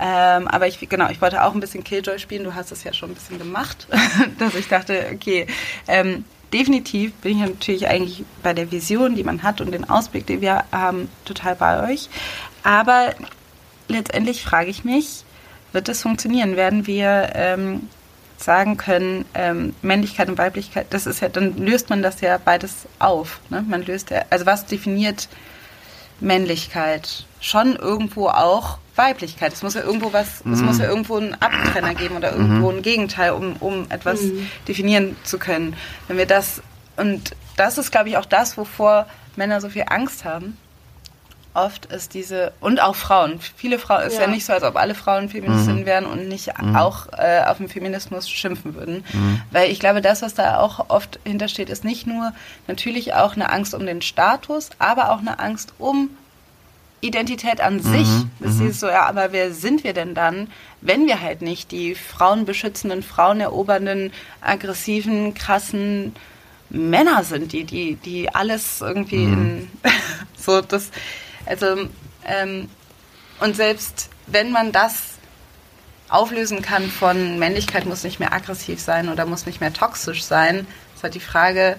Ähm, aber ich, genau, ich wollte auch ein bisschen Killjoy spielen. Du hast es ja schon ein bisschen gemacht, dass ich dachte, okay, ähm, definitiv bin ich natürlich eigentlich bei der Vision, die man hat und den Ausblick, den wir haben, total bei euch. Aber letztendlich frage ich mich, wird es funktionieren? Werden wir ähm, sagen können, ähm, Männlichkeit und Weiblichkeit, das ist ja, dann löst man das ja beides auf. Ne? Man löst ja, also was definiert Männlichkeit? Schon irgendwo auch Weiblichkeit. Es muss ja irgendwo was, es muss ja irgendwo einen Abtrenner geben oder irgendwo ein Gegenteil, um, um etwas definieren zu können. Wenn wir das, und das ist, glaube ich, auch das, wovor Männer so viel Angst haben. Oft ist diese, und auch Frauen. Viele Frauen, ist ja, Ja. nicht so, als ob alle Frauen Feministinnen wären und nicht auch äh, auf den Feminismus schimpfen würden. Weil ich glaube, das, was da auch oft hintersteht, ist nicht nur natürlich auch eine Angst um den Status, aber auch eine Angst um Identität an sich. Das ist so, ja, aber wer sind wir denn dann, wenn wir halt nicht die frauenbeschützenden, frauenerobernden, aggressiven, krassen Männer sind, die, die, die alles irgendwie in so das, also ähm, und selbst wenn man das auflösen kann von Männlichkeit muss nicht mehr aggressiv sein oder muss nicht mehr toxisch sein, ist halt die Frage,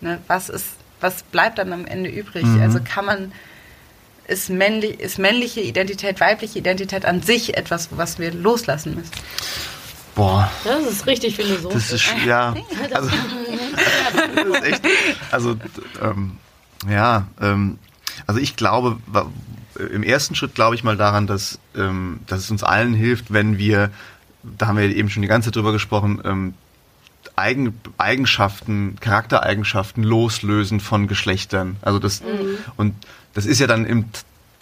ne, was ist, was bleibt dann am Ende übrig? Also kann man ist, männlich, ist männliche Identität, weibliche Identität an sich etwas, was wir loslassen müssen? Boah, Das ist richtig philosophisch. Das ist ja, also das ist echt, also ähm, ja, ähm, also ich glaube, im ersten Schritt glaube ich mal daran, dass, ähm, dass es uns allen hilft, wenn wir, da haben wir eben schon die ganze Zeit drüber gesprochen, ähm, Eigen, Eigenschaften, Charaktereigenschaften loslösen von Geschlechtern. Also das und das ist ja dann im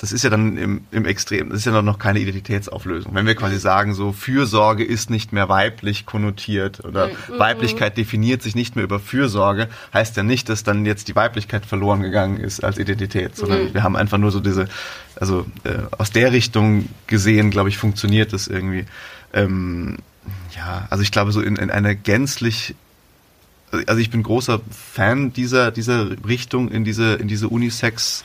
das ist ja dann im, im Extrem, das ist ja noch keine Identitätsauflösung. Wenn wir quasi sagen, so Fürsorge ist nicht mehr weiblich konnotiert oder Weiblichkeit definiert sich nicht mehr über Fürsorge, heißt ja nicht, dass dann jetzt die Weiblichkeit verloren gegangen ist als Identität, sondern wir haben einfach nur so diese, also äh, aus der Richtung gesehen, glaube ich, funktioniert das irgendwie. Ähm, ja, also ich glaube so in, in einer gänzlich also ich bin großer Fan dieser dieser Richtung in diese in diese Unisex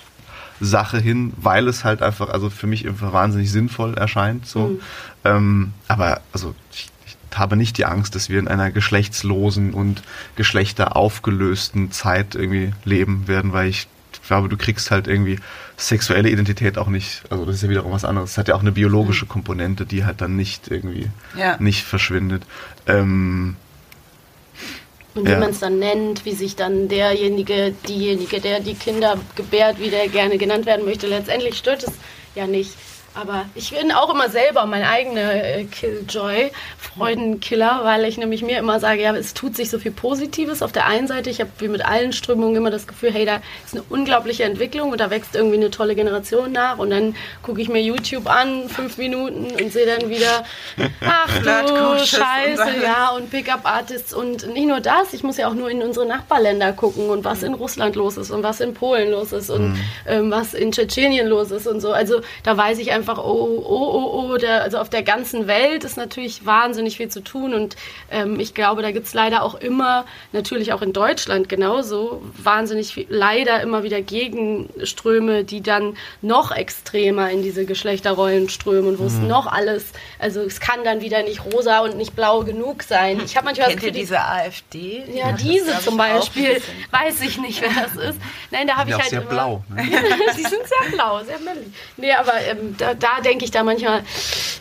Sache hin, weil es halt einfach also für mich einfach wahnsinnig sinnvoll erscheint so. Ähm, aber also ich, ich habe nicht die Angst, dass wir in einer geschlechtslosen und geschlechteraufgelösten Zeit irgendwie leben werden, weil ich glaube, du kriegst halt irgendwie sexuelle Identität auch nicht, also das ist ja wiederum was anderes. Es hat ja auch eine biologische Komponente, die halt dann nicht irgendwie Ja. nicht verschwindet. Ähm, Und wie Ja. man es dann nennt, wie sich dann derjenige, diejenige, der die Kinder gebärt, wie der gerne genannt werden möchte, letztendlich stört es ja nicht. Aber ich bin auch immer selber mein eigener äh, Killjoy, Freudenkiller, weil ich nämlich mir immer sage, ja, es tut sich so viel Positives. Auf der einen Seite, ich habe wie mit allen Strömungen immer das Gefühl, hey, da ist eine unglaubliche Entwicklung und da wächst irgendwie eine tolle Generation nach. Und dann gucke ich mir YouTube an, fünf Minuten und sehe dann wieder, ach du Scheiße, ja, und Pickup-Artists und nicht nur das, ich muss ja auch nur in unsere Nachbarländer gucken und was in Russland los ist und was in Polen los ist und ähm, was in Tschetschenien los ist und so. Also da weiß ich einfach, oh, oh, oh, oh, der, also auf der ganzen Welt ist natürlich wahnsinnig viel zu tun und ähm, ich glaube, da gibt es leider auch immer, natürlich auch in Deutschland genauso, wahnsinnig viel, leider immer wieder Gegenströme, die dann noch extremer in diese Geschlechterrollen strömen, wo es noch alles, also es kann dann wieder nicht rosa und nicht blau genug sein. Ich habe manchmal das Kennt ihr Gefühl, diese AfD? Ja, das, diese zum Beispiel. Weiß ich nicht, wer das ist. Nein, da habe ja ich halt sehr immer, blau. Ne? die sind sehr blau, sehr männlich. Nee, aber ähm, da, da denke ich da manchmal,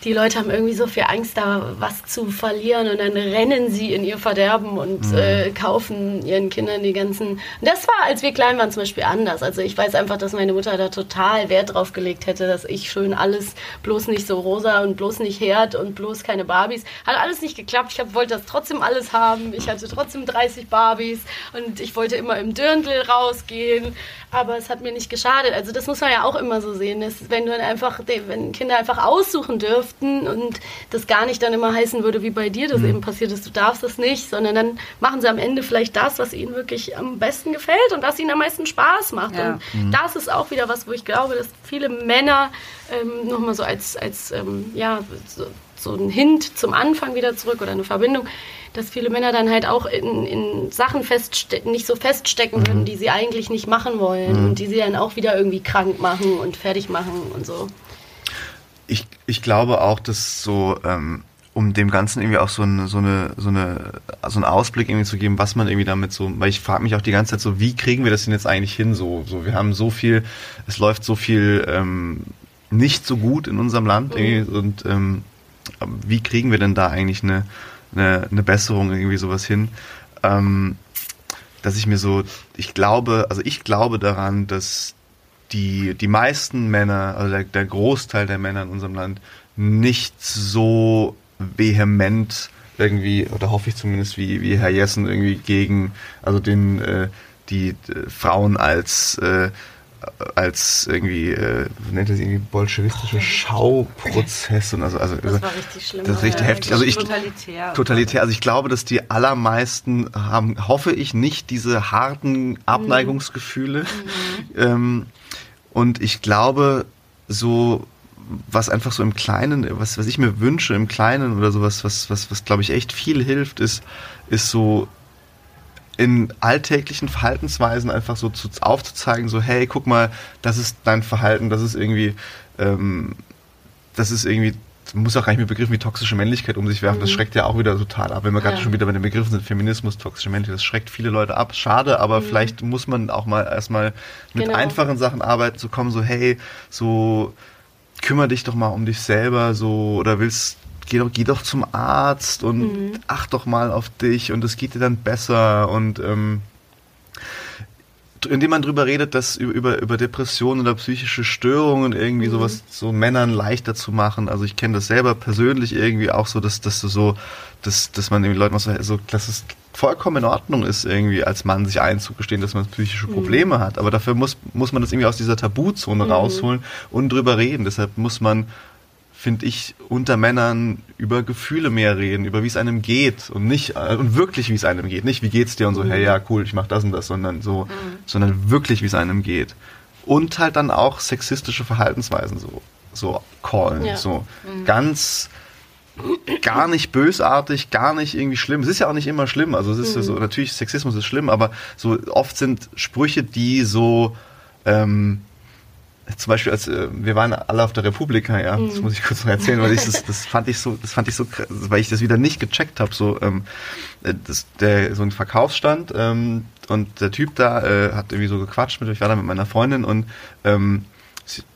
die Leute haben irgendwie so viel Angst, da was zu verlieren und dann rennen sie in ihr Verderben und äh, kaufen ihren Kindern die ganzen. Und das war, als wir klein waren, zum Beispiel anders. Also ich weiß einfach, dass meine Mutter da total Wert drauf gelegt hätte, dass ich schön alles bloß nicht so rosa und bloß nicht Herd und bloß keine Barbies. Hat alles nicht geklappt. Ich hab, wollte das trotzdem alles haben. Ich hatte trotzdem 30 Barbies und ich wollte immer im Dirndl rausgehen. Aber es hat mir nicht geschadet. Also das muss man ja auch immer so sehen. Dass, wenn du dann einfach, wenn Kinder einfach aussuchen dürften und das gar nicht dann immer heißen würde, wie bei dir das eben passiert ist, du darfst das nicht, sondern dann machen sie am Ende vielleicht das, was ihnen wirklich am besten gefällt und was ihnen am meisten Spaß macht. Ja. Und das ist auch wieder was, wo ich glaube, dass viele Männer ähm, nochmal so als, als ähm, ja, so, so ein Hint zum Anfang wieder zurück oder eine Verbindung, dass viele Männer dann halt auch in, in Sachen feststecken, nicht so feststecken würden, die sie eigentlich nicht machen wollen und die sie dann auch wieder irgendwie krank machen und fertig machen und so. Ich, ich glaube auch, dass so, ähm, um dem Ganzen irgendwie auch so eine, so eine, so eine, so einen Ausblick irgendwie zu geben, was man irgendwie damit so, weil ich frage mich auch die ganze Zeit so, wie kriegen wir das denn jetzt eigentlich hin? So, so, wir haben so viel, es läuft so viel ähm, nicht so gut in unserem Land irgendwie und ähm, wie kriegen wir denn da eigentlich eine, eine, eine Besserung irgendwie sowas hin? Ähm, dass ich mir so, ich glaube, also ich glaube daran, dass die, die meisten Männer, also der, der Großteil der Männer in unserem Land nicht so vehement irgendwie, oder hoffe ich zumindest, wie, wie Herr Jessen irgendwie gegen, also den, äh, die äh, Frauen als, äh, als irgendwie, äh, nennt er sie irgendwie, bolschewistische Schauprozesse und also, also, Das war richtig schlimm. das ist richtig Ja, heftig. Also ich, Totalitär. totalitär. Also ich glaube, dass die allermeisten haben, hoffe ich, nicht diese harten Abneigungsgefühle. Ähm, und ich glaube, so was einfach so im Kleinen, was, was ich mir wünsche im Kleinen oder sowas, was, was, was glaube ich echt viel hilft, ist, ist so in alltäglichen Verhaltensweisen einfach so zu, aufzuzeigen, so hey, guck mal, das ist dein Verhalten, das ist irgendwie, ähm, das ist irgendwie, muss auch gar nicht mit Begriffen wie toxische Männlichkeit um sich werfen, das schreckt ja auch wieder total ab, wenn wir gerade Ja. schon wieder bei den Begriffen sind, Feminismus, toxische Männlichkeit, das schreckt viele Leute ab, schade, aber vielleicht muss man auch mal erstmal mit Genau. einfachen Sachen arbeiten, zu kommen, so hey, so kümmere dich doch mal um dich selber, so, oder willst, geh doch, geh doch zum Arzt und acht doch mal auf dich und es geht dir dann besser und ähm, indem man drüber redet, dass über, über, Depressionen oder psychische Störungen irgendwie sowas so Männern leichter zu machen. Also ich kenne das selber persönlich irgendwie auch so, dass, dass du so, dass, dass man irgendwie Leuten so, so, dass es vollkommen in Ordnung ist, irgendwie als Mann sich einzugestehen, dass man psychische Probleme hat. Aber dafür muss, muss man das irgendwie aus dieser Tabuzone rausholen und drüber reden. Deshalb muss man finde ich, unter Männern über Gefühle mehr reden, über wie es einem geht und nicht äh, und wirklich wie es einem geht, nicht wie geht's dir und so, hey ja cool, ich mach das und das, sondern so, sondern wirklich wie es einem geht und halt dann auch sexistische Verhaltensweisen so so callen, Ja. so ganz gar nicht bösartig, gar nicht irgendwie schlimm. Es ist ja auch nicht immer schlimm. Also es ist ja so, natürlich Sexismus ist schlimm, aber so oft sind Sprüche, die so ähm, zum Beispiel, als äh, wir waren alle auf der Republika, ja, das muss ich kurz noch erzählen, weil ich das, das fand ich so, das fand ich so, weil ich das wieder nicht gecheckt habe, so ähm, äh, das, der so ein Verkaufsstand ähm, und der Typ da äh, hat irgendwie so gequatscht mit, ich war da mit meiner Freundin und ähm,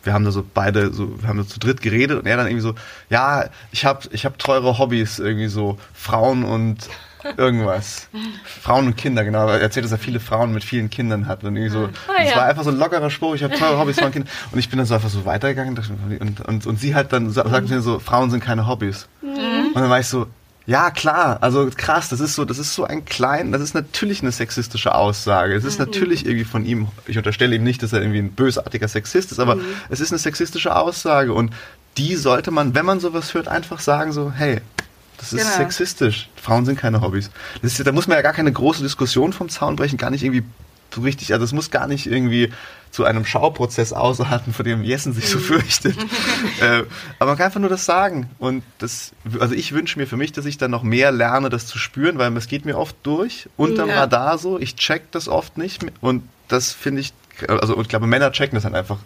wir haben da so beide so, wir haben so zu dritt geredet und er dann irgendwie so, ja, ich habe ich hab teure Hobbys, irgendwie so Frauen und irgendwas. Frauen und Kinder, genau. Er erzählt, dass er viele Frauen mit vielen Kindern hat. Und irgendwie so, das ja. war einfach so ein lockerer Spruch, ich habe teure Hobbys, Frauen und Kinder. Und ich bin dann so einfach so weitergegangen mir, und, und, und sie halt dann sa- sagt mir so, Frauen sind keine Hobbys. Und dann war ich so, ja klar, also krass, das ist so, das ist so ein klein, das ist natürlich eine sexistische Aussage. Es ist natürlich irgendwie von ihm, ich unterstelle ihm nicht, dass er irgendwie ein bösartiger Sexist ist, aber es ist eine sexistische Aussage und die sollte man, wenn man sowas hört, einfach sagen so, hey, das ist Genau. sexistisch. Frauen sind keine Hobbys. Ist, da muss man ja gar keine große Diskussion vom Zaun brechen, gar nicht irgendwie so richtig, also es muss gar nicht irgendwie zu einem Schauprozess ausarten, vor dem Jessen sich so fürchtet. äh, aber man kann einfach nur das sagen. Und das, also ich wünsche mir für mich, dass ich dann noch mehr lerne, das zu spüren, weil es geht mir oft durch, unterm Ja. Radar so. Ich check das oft nicht. Und das finde ich, also und ich glaube, Männer checken das dann einfach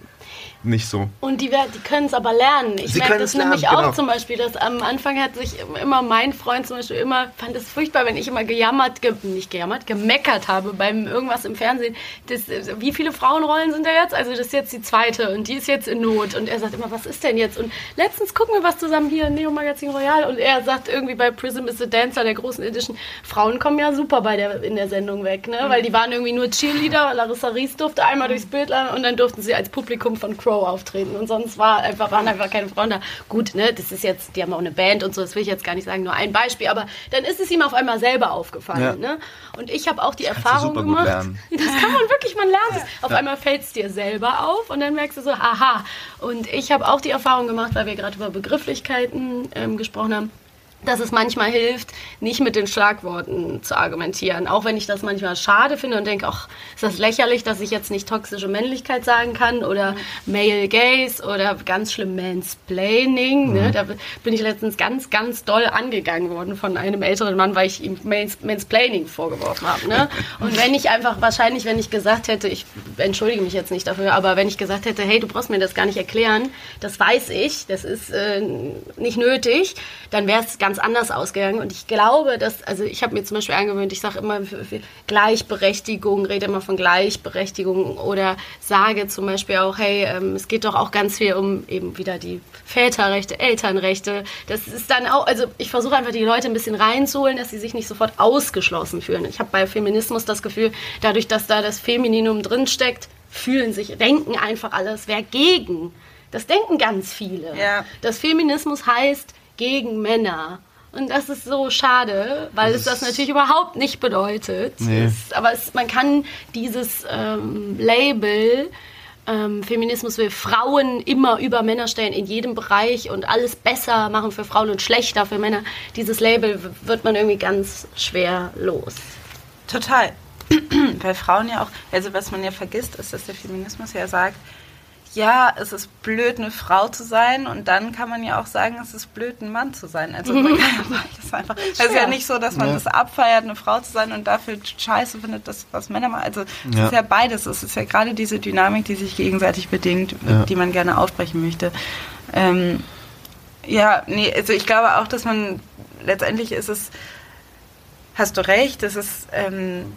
nicht so. Und die, die können es aber lernen. Ich merke das lernen, nämlich genau. auch zum Beispiel, dass am Anfang hat sich immer mein Freund zum Beispiel immer, fand es furchtbar, wenn ich immer gejammert, ge, nicht gejammert, gemeckert habe beim irgendwas im Fernsehen. Das, wie viele Frauenrollen sind da jetzt? Also das ist jetzt die zweite und die ist jetzt in Not. Und er sagt immer, was ist denn jetzt? Und letztens gucken wir was zusammen hier in Neo Magazin Royal und er sagt irgendwie bei Prism is the Dancer, der großen Edition, Frauen kommen ja super bei der, in der Sendung weg, ne? Weil die waren irgendwie nur Cheerleader, Larissa Ries durfte einmal durchs Bild laufen und dann durften sie als Publikum von Crow auftreten und sonst war einfach, waren einfach keine Frauen da. Gut, ne, das ist jetzt, die haben auch eine Band und so, das will ich jetzt gar nicht sagen, nur ein Beispiel, aber dann ist es ihm auf einmal selber aufgefallen, Ja. ne? Und ich habe auch die du Erfahrung gemacht, das kann man wirklich, man lernt es. Auf einmal fällt es dir selber auf und dann merkst du so, aha. Und ich habe auch die Erfahrung gemacht, weil wir gerade über Begrifflichkeiten ähm, gesprochen haben, dass es manchmal hilft, nicht mit den Schlagworten zu argumentieren. Auch wenn ich das manchmal schade finde und denke, ach, ist das lächerlich, dass ich jetzt nicht toxische Männlichkeit sagen kann oder Male Gaze oder ganz schlimm Mansplaining. Ne? Da bin ich letztens ganz, ganz doll angegangen worden von einem älteren Mann, weil ich ihm Mans Mansplaining vorgeworfen habe. Ne? Und wenn ich einfach, wahrscheinlich, wenn ich gesagt hätte, ich entschuldige mich jetzt nicht dafür, aber wenn ich gesagt hätte, hey, du brauchst mir das gar nicht erklären, das weiß ich, das ist äh, nicht nötig, dann wäre es ganz anders ausgegangen. Und ich glaube, dass, also ich habe mir zum Beispiel angewöhnt, ich sage immer Gleichberechtigung, rede immer von Gleichberechtigung oder sage zum Beispiel auch, hey, ähm, es geht doch auch ganz viel um eben wieder die Väterrechte, Elternrechte. Das ist dann auch, also ich versuche einfach die Leute ein bisschen reinzuholen, dass sie sich nicht sofort ausgeschlossen fühlen. Ich habe bei Feminismus das Gefühl, dadurch, dass da das Femininum drinsteckt, fühlen sich, denken einfach alles, wer gegen. Das denken ganz viele. Ja. Das Feminismus heißt gegen Männer. Und das ist so schade, weil es das natürlich überhaupt nicht bedeutet. Nee. Es, aber es, man kann dieses ähm, Label, ähm, Feminismus will Frauen immer über Männer stellen in jedem Bereich und alles besser machen für Frauen und schlechter für Männer. Dieses Label wird man irgendwie ganz schwer los. Total. Weil Frauen ja auch, also was man ja vergisst, ist, dass der Feminismus ja sagt, ja, es ist blöd, eine Frau zu sein und dann kann man ja auch sagen, es ist blöd, ein Mann zu sein. Also man kann ja beides einfach. Es ist ja nicht so, dass man Ja. das abfeiert, eine Frau zu sein und dafür scheiße findet, das, was Männer machen. Also es Ja. ist ja beides. Es ist ja gerade diese Dynamik, die sich gegenseitig bedingt, Ja. die man gerne aufbrechen möchte. Ähm, ja, nee, also ich glaube auch, dass man letztendlich ist es, hast du recht, es ist ähm,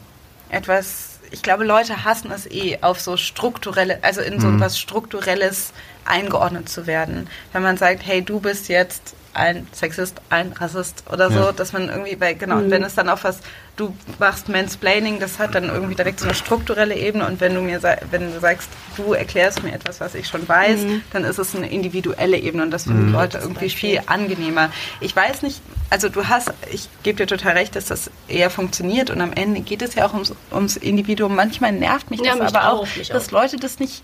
etwas, ich glaube, Leute hassen es eh, auf so strukturelle, also in so Mhm. was Strukturelles eingeordnet zu werden. Wenn man sagt, hey, du bist jetzt ein Sexist, ein Rassist oder so, Ja. dass man irgendwie bei, genau, und wenn es dann auf was, du machst Mansplaining, das hat dann irgendwie direkt so eine strukturelle Ebene und wenn du mir wenn du sagst, du erklärst mir etwas, was ich schon weiß, dann ist es eine individuelle Ebene und das finden Leute irgendwie viel angenehmer. Ich weiß nicht, also du hast, ich gebe dir total recht, dass das eher funktioniert und am Ende geht es ja auch ums, ums Individuum. Manchmal nervt mich Ja, das mich aber auch, auch, dass auch. Leute das nicht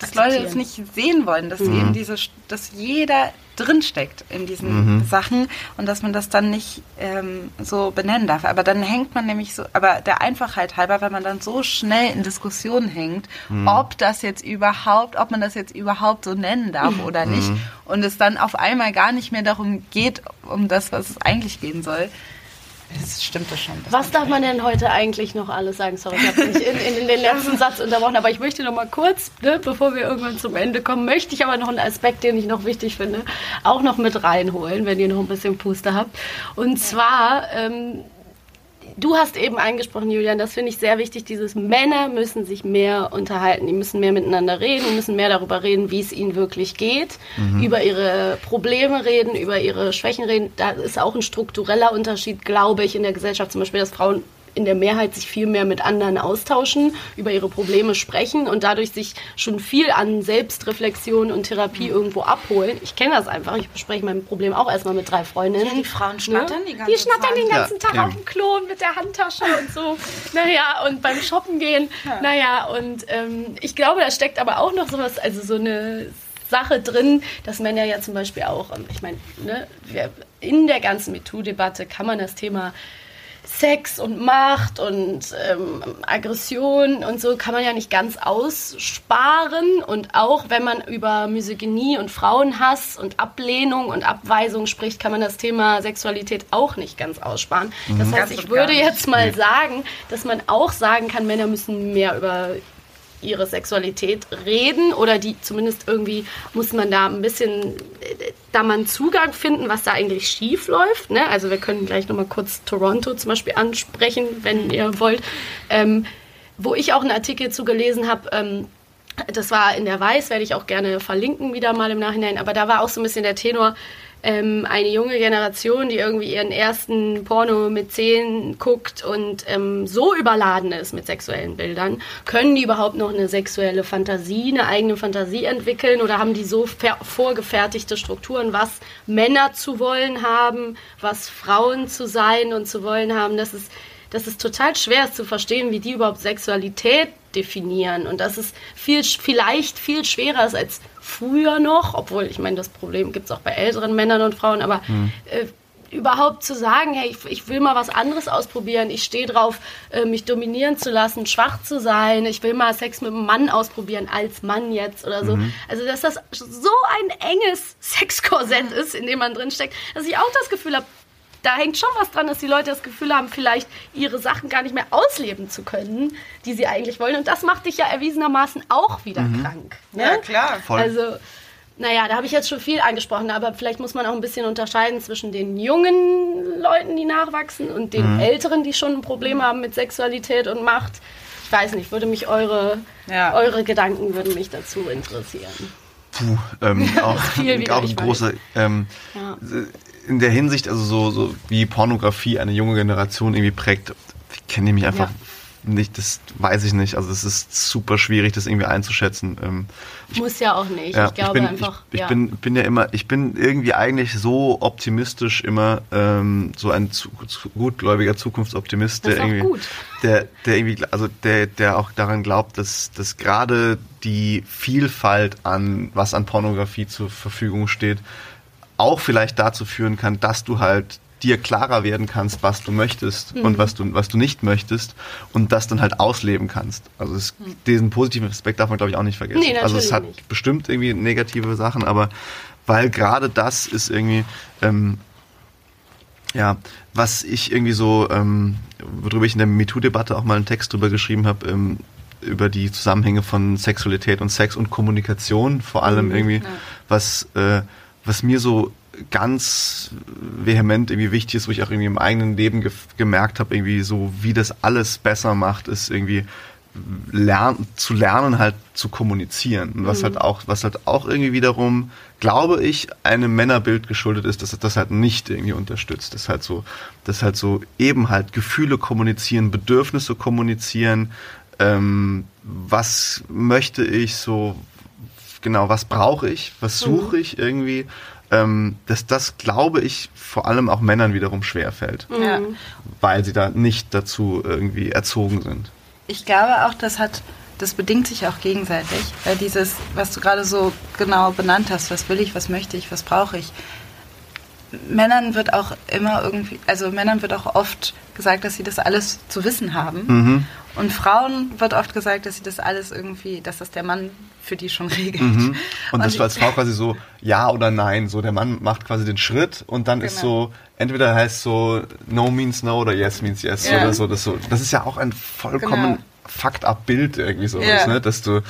dass Leute das nicht sehen wollen, dass eben diese, dass jeder drinsteckt in diesen Sachen und dass man das dann nicht ähm, so benennen darf. Aber dann hängt man nämlich so, aber der Einfachheit halber, wenn man dann so schnell in Diskussionen hängt, ob das jetzt überhaupt, ob man das jetzt überhaupt so nennen darf oder nicht und es dann auf einmal gar nicht mehr darum geht, um das, was es eigentlich gehen soll. Das stimmt das schon. Das Was darf man denn heute eigentlich noch alles sagen? Sorry, ich habe dich in, in, in den letzten Satz unterbrochen, aber ich möchte noch mal kurz, ne, bevor wir irgendwann zum Ende kommen, möchte ich aber noch einen Aspekt, den ich noch wichtig finde, auch noch mit reinholen, wenn ihr noch ein bisschen Puste habt. Und zwar, ähm, du hast eben angesprochen, Julian, das finde ich sehr wichtig, dieses Männer müssen sich mehr unterhalten, die müssen mehr miteinander reden, die müssen mehr darüber reden, wie es ihnen wirklich geht, über ihre Probleme reden, über ihre Schwächen reden. Da ist auch ein struktureller Unterschied, glaube ich, in der Gesellschaft, zum Beispiel, dass Frauen in der Mehrheit sich viel mehr mit anderen austauschen, über ihre Probleme sprechen und dadurch sich schon viel an Selbstreflexion und Therapie irgendwo abholen. Ich kenne das einfach. Ich bespreche mein Problem auch erstmal mit drei Freundinnen. Ja, die Frauen schnattern die ganze Die schnattern den ganzen Ja, Tag eben. auf dem Klo mit der Handtasche und so. Naja, und beim Shoppen gehen. Naja, und ähm, ich glaube, da steckt aber auch noch sowas, also so eine Sache drin, dass Männer ja zum Beispiel auch, ähm, ich meine, ne, in der ganzen MeToo-Debatte kann man das Thema Sex und Macht und ähm, Aggression und so kann man ja nicht ganz aussparen. Und auch wenn man über Misogynie und Frauenhass und Ablehnung und Abweisung spricht, kann man das Thema Sexualität auch nicht ganz aussparen. Das heißt, ich würde jetzt mal sagen, dass man auch sagen kann, Männer müssen mehr über ihre Sexualität reden oder die zumindest irgendwie muss man da ein bisschen da einen Zugang finden, was da eigentlich schief läuft. Ne? Also wir können gleich nochmal kurz Toronto zum Beispiel ansprechen, wenn ihr wollt. Ähm, wo ich auch einen Artikel zu gelesen habe, ähm, das war in der Weiß, werde ich auch gerne verlinken wieder mal im Nachhinein, aber da war auch so ein bisschen der Tenor, ähm, eine junge Generation, die irgendwie ihren ersten Porno mit zehn guckt und ähm, so überladen ist mit sexuellen Bildern, können die überhaupt noch eine sexuelle Fantasie, eine eigene Fantasie entwickeln oder haben die so vorgefertigte Strukturen, was Männer zu wollen haben, was Frauen zu sein und zu wollen haben, das ist dass es total schwer ist zu verstehen, wie die überhaupt Sexualität definieren. Und dass es viel, vielleicht viel schwerer ist als früher noch, obwohl ich meine, das Problem gibt es auch bei älteren Männern und Frauen, aber äh, überhaupt zu sagen, hey, ich, ich will mal was anderes ausprobieren, ich stehe drauf, äh, mich dominieren zu lassen, schwach zu sein, ich will mal Sex mit einem Mann ausprobieren, als Mann jetzt oder so. Also, dass das so ein enges Sexkorsett ist, in dem man drin steckt, dass ich auch das Gefühl habe, da hängt schon was dran, dass die Leute das Gefühl haben, vielleicht ihre Sachen gar nicht mehr ausleben zu können, die sie eigentlich wollen. Und das macht dich ja erwiesenermaßen auch wieder krank. Ne? Ja, klar. Voll. Also, naja, da habe ich jetzt schon viel angesprochen, aber vielleicht muss man auch ein bisschen unterscheiden zwischen den jungen Leuten, die nachwachsen, und den älteren, die schon ein Problem haben mit Sexualität und Macht. Ich weiß nicht, würde mich eure, Ja. eure Gedanken würden mich dazu interessieren. Puh, ähm, auch, viel auch ein großer. Ähm, Ja. In der Hinsicht, also so, so wie Pornografie eine junge Generation irgendwie prägt, kenne ich mich einfach Ja. Nicht, das weiß ich nicht. Also es ist super schwierig, das irgendwie einzuschätzen. Ähm, Muss ja auch nicht. Ja, ich glaube bin, einfach. Ich, ich ja. bin, bin ja immer, ich bin irgendwie eigentlich so optimistisch immer, ähm, so ein zu, zu, gutgläubiger Zukunftsoptimist, der irgendwie, gut. der, der irgendwie, also der, der auch daran glaubt, dass, dass gerade die Vielfalt an, was an Pornografie zur Verfügung steht, auch vielleicht dazu führen kann, dass du halt dir klarer werden kannst, was du möchtest Mhm. und was du, was du nicht möchtest und das dann halt ausleben kannst. Also es, diesen positiven Aspekt darf man, glaube ich, auch nicht vergessen. Mhm. Nee, also es hat nicht. bestimmt irgendwie negative Sachen, aber weil gerade das ist irgendwie, ähm, ja, was ich irgendwie so, ähm, worüber ich in der MeToo-Debatte auch mal einen Text drüber geschrieben habe, ähm, über die Zusammenhänge von Sexualität und Sex und Kommunikation vor allem irgendwie, was, äh, was mir so ganz vehement irgendwie wichtig ist, wo ich auch irgendwie im eigenen Leben ge gemerkt habe, irgendwie so, wie das alles besser macht, ist irgendwie lern zu lernen halt zu kommunizieren. Und was halt auch was halt auch irgendwie wiederum glaube ich einem Männerbild geschuldet ist dass das halt nicht irgendwie unterstützt. Das halt so das halt so eben halt Gefühle kommunizieren Bedürfnisse kommunizieren ähm, was möchte ich so genau was brauche ich was suche ich irgendwie ähm, dass das glaube ich vor allem auch Männern wiederum schwer fällt Ja. weil sie da nicht dazu irgendwie erzogen sind Ich glaube auch, das hat, das bedingt sich auch gegenseitig, weil dieses, was du gerade so genau benannt hast, was will ich, was möchte ich, was brauche ich. Männern wird auch immer irgendwie, also Männern wird auch oft gesagt, dass sie das alles zu wissen haben. Und Frauen wird oft gesagt, dass sie das alles irgendwie, dass das der Mann für die schon regelt. Mhm. Und, dass ich- du als Frau quasi so ja oder nein, so der Mann macht quasi den Schritt und dann ist Genau. so, entweder heißt so no means no oder yes means yes Ja. oder so. Das, so. das ist ja auch ein vollkommen Genau. Fucked up Bild irgendwie so, Ja. ne? dass du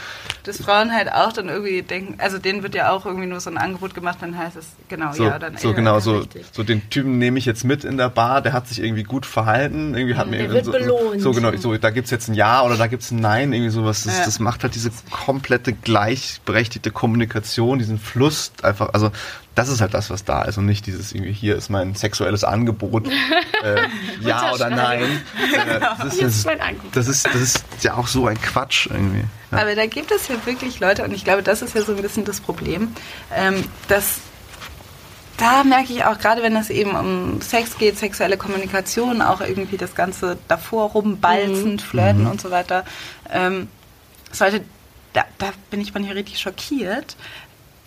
dass Frauen halt auch dann irgendwie denken, also denen wird ja auch irgendwie nur so ein Angebot gemacht, dann heißt es genau so, ja dann so ja, genau so, richtig. so den Typen nehme ich jetzt mit in der Bar, der hat sich irgendwie gut verhalten, irgendwie hat mir der irgendwie wird so, belohnt. so genau, so da gibt's jetzt ein Ja oder da gibt's ein Nein, irgendwie sowas. Das, Ja. das macht halt diese komplette gleichberechtigte Kommunikation, diesen Fluss einfach, also das ist halt das, was da ist und nicht dieses irgendwie hier ist mein sexuelles Angebot, äh, ja oder nein. Äh, das, ist, das, mein Angebot. das ist das ist ja auch so ein Quatsch irgendwie. Ja. Aber da gibt es ja wirklich Leute, und ich glaube, das ist ja so ein bisschen das Problem, ähm, dass da merke ich auch, gerade wenn es eben um Sex geht, sexuelle Kommunikation, auch irgendwie das Ganze davor rumbalzend, flirten und so weiter, ähm, sollte, da, da bin ich manchmal richtig schockiert.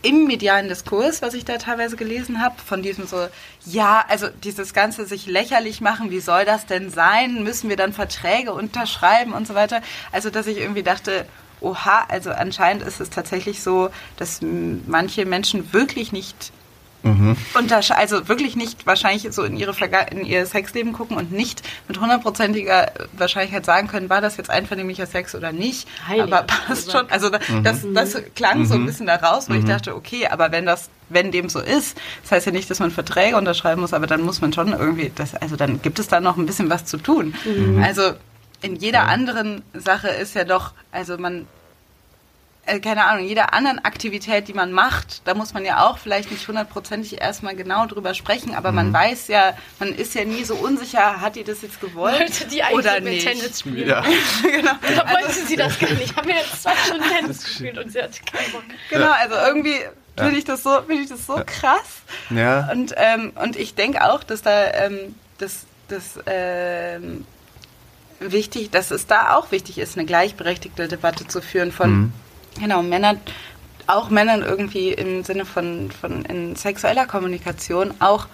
Im medialen Diskurs, was ich da teilweise gelesen habe, von diesem so, ja, also dieses Ganze sich lächerlich machen, wie soll das denn sein? Müssen wir dann Verträge unterschreiben und so weiter? Also, dass ich irgendwie dachte, oha, also anscheinend ist es tatsächlich so, dass manche Menschen wirklich nicht untersche also wirklich nicht wahrscheinlich so in ihre Verga in ihr Sexleben gucken und nicht mit hundertprozentiger Wahrscheinlichkeit sagen können, war das jetzt einvernehmlicher Sex oder nicht. Heilig. Aber passt schon. Also da- das, das klang so ein bisschen da raus, wo ich dachte, okay, aber wenn das, wenn dem so ist, das heißt ja nicht, dass man Verträge unterschreiben muss, aber dann muss man schon irgendwie, das, also dann gibt es da noch ein bisschen was zu tun. Also in jeder anderen Sache ist ja doch, also man äh, keine Ahnung, jeder anderen Aktivität, die man macht, da muss man ja auch vielleicht nicht hundertprozentig erstmal genau drüber sprechen, aber man weiß ja, man ist ja nie so unsicher, hat die das jetzt gewollt Wollte die eigentlich oder mit nicht. Tennis spielen? Ja. genau. Da wollte sie das gar nicht. Haben wir jetzt zwei Stunden Tennis gespielt und sie hat keinen Bock. Genau, also irgendwie finde ich das so, finde ich das so krass. Ja. Und, ähm, und ich denke auch, dass da ähm, das, das ähm, wichtig, dass es da auch wichtig ist, eine gleichberechtigte Debatte zu führen von genau Männern, auch Männern irgendwie im Sinne von, von in sexueller Kommunikation auch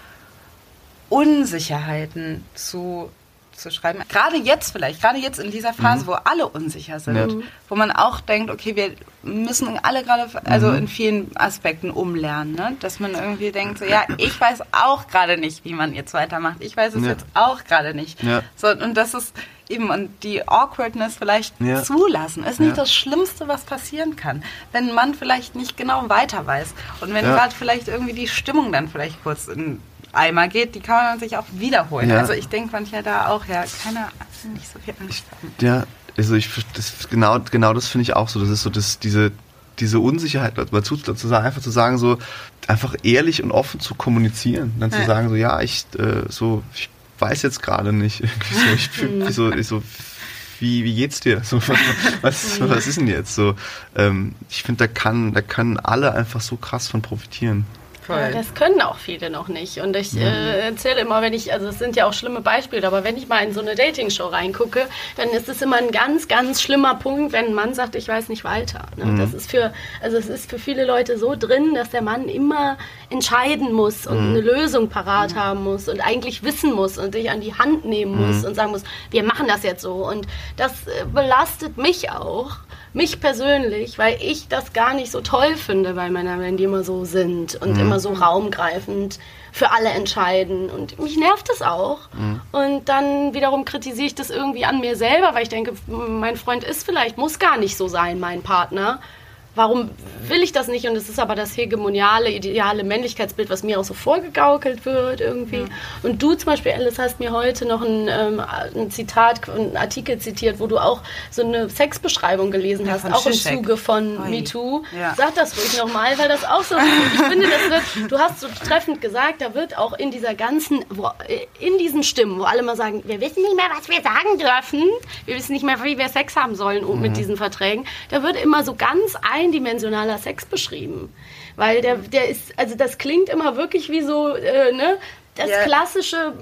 Unsicherheiten zu zu schreiben. Gerade jetzt vielleicht, gerade jetzt in dieser Phase, wo alle unsicher sind, Ja. wo man auch denkt, okay, wir müssen alle gerade, also in vielen Aspekten umlernen, ne? dass man irgendwie denkt, so, ja, ich weiß auch gerade nicht, wie man jetzt weitermacht. Ich weiß es Ja. jetzt auch gerade nicht. Ja. So, und das ist eben, und die Awkwardness vielleicht Ja. zulassen, ist nicht Ja. das Schlimmste, was passieren kann. Wenn Mann vielleicht nicht genau weiter weiß und wenn Ja. gerade vielleicht irgendwie die Stimmung dann vielleicht kurz in Eimer geht, die kann man sich auch wiederholen. Also ich denke manchmal da auch, ja, keiner nicht so viel Angst haben. Ja, also ich das, genau, genau das finde ich auch so. Das ist so das, diese, diese Unsicherheit dazu, dazu sagen, einfach zu sagen, so einfach ehrlich und offen zu kommunizieren. Dann zu Ja. sagen, so ja, ich äh, so, ich weiß jetzt gerade nicht. So, ich fühl, so, ich so, wie, wie geht's dir? So, was, was, was ist denn jetzt? So, ähm, ich finde, da kann, da können alle einfach so krass von profitieren. Ja, das können auch viele noch nicht. Und ich äh, erzähle immer, wenn ich, also es sind ja auch schlimme Beispiele, aber wenn ich mal in so eine Dating-Show reingucke, dann ist es immer ein ganz, ganz schlimmer Punkt, wenn ein Mann sagt, ich weiß nicht weiter. Ne? Das ist für, also es ist für viele Leute so drin, dass der Mann immer entscheiden muss und eine Lösung parat haben muss und eigentlich wissen muss und dich an die Hand nehmen muss und sagen muss, wir machen das jetzt so. Und das äh, belastet mich auch mich persönlich, weil ich das gar nicht so toll finde bei Männern, wenn die immer so sind und immer so raumgreifend für alle entscheiden. Und mich nervt das auch. Und dann wiederum kritisiere ich das irgendwie an mir selber, weil ich denke, mein Freund ist vielleicht, muss gar nicht so sein, mein Partner. Warum will ich das nicht? Und es ist aber das hegemoniale, ideale Männlichkeitsbild, was mir auch so vorgegaukelt wird irgendwie. Und du zum Beispiel, Alice, hast mir heute noch ein, ähm, ein Zitat, einen Artikel zitiert, wo du auch so eine Sexbeschreibung gelesen Ja, hast, auch im Zizek. Zuge von Oi. MeToo. Ja. Sag das ruhig nochmal, weil das auch so, ich finde, das wird, du hast so treffend gesagt, da wird auch in dieser ganzen, wo, in diesen Stimmen, wo alle mal sagen, wir wissen nicht mehr, was wir sagen dürfen, wir wissen nicht mehr, wie wir Sex haben sollen Mhm. mit diesen Verträgen, da wird immer so ganz eindimensionaler Sex beschrieben. Weil der, der ist, also das klingt immer wirklich wie so, äh, ne, das Ja. klassische,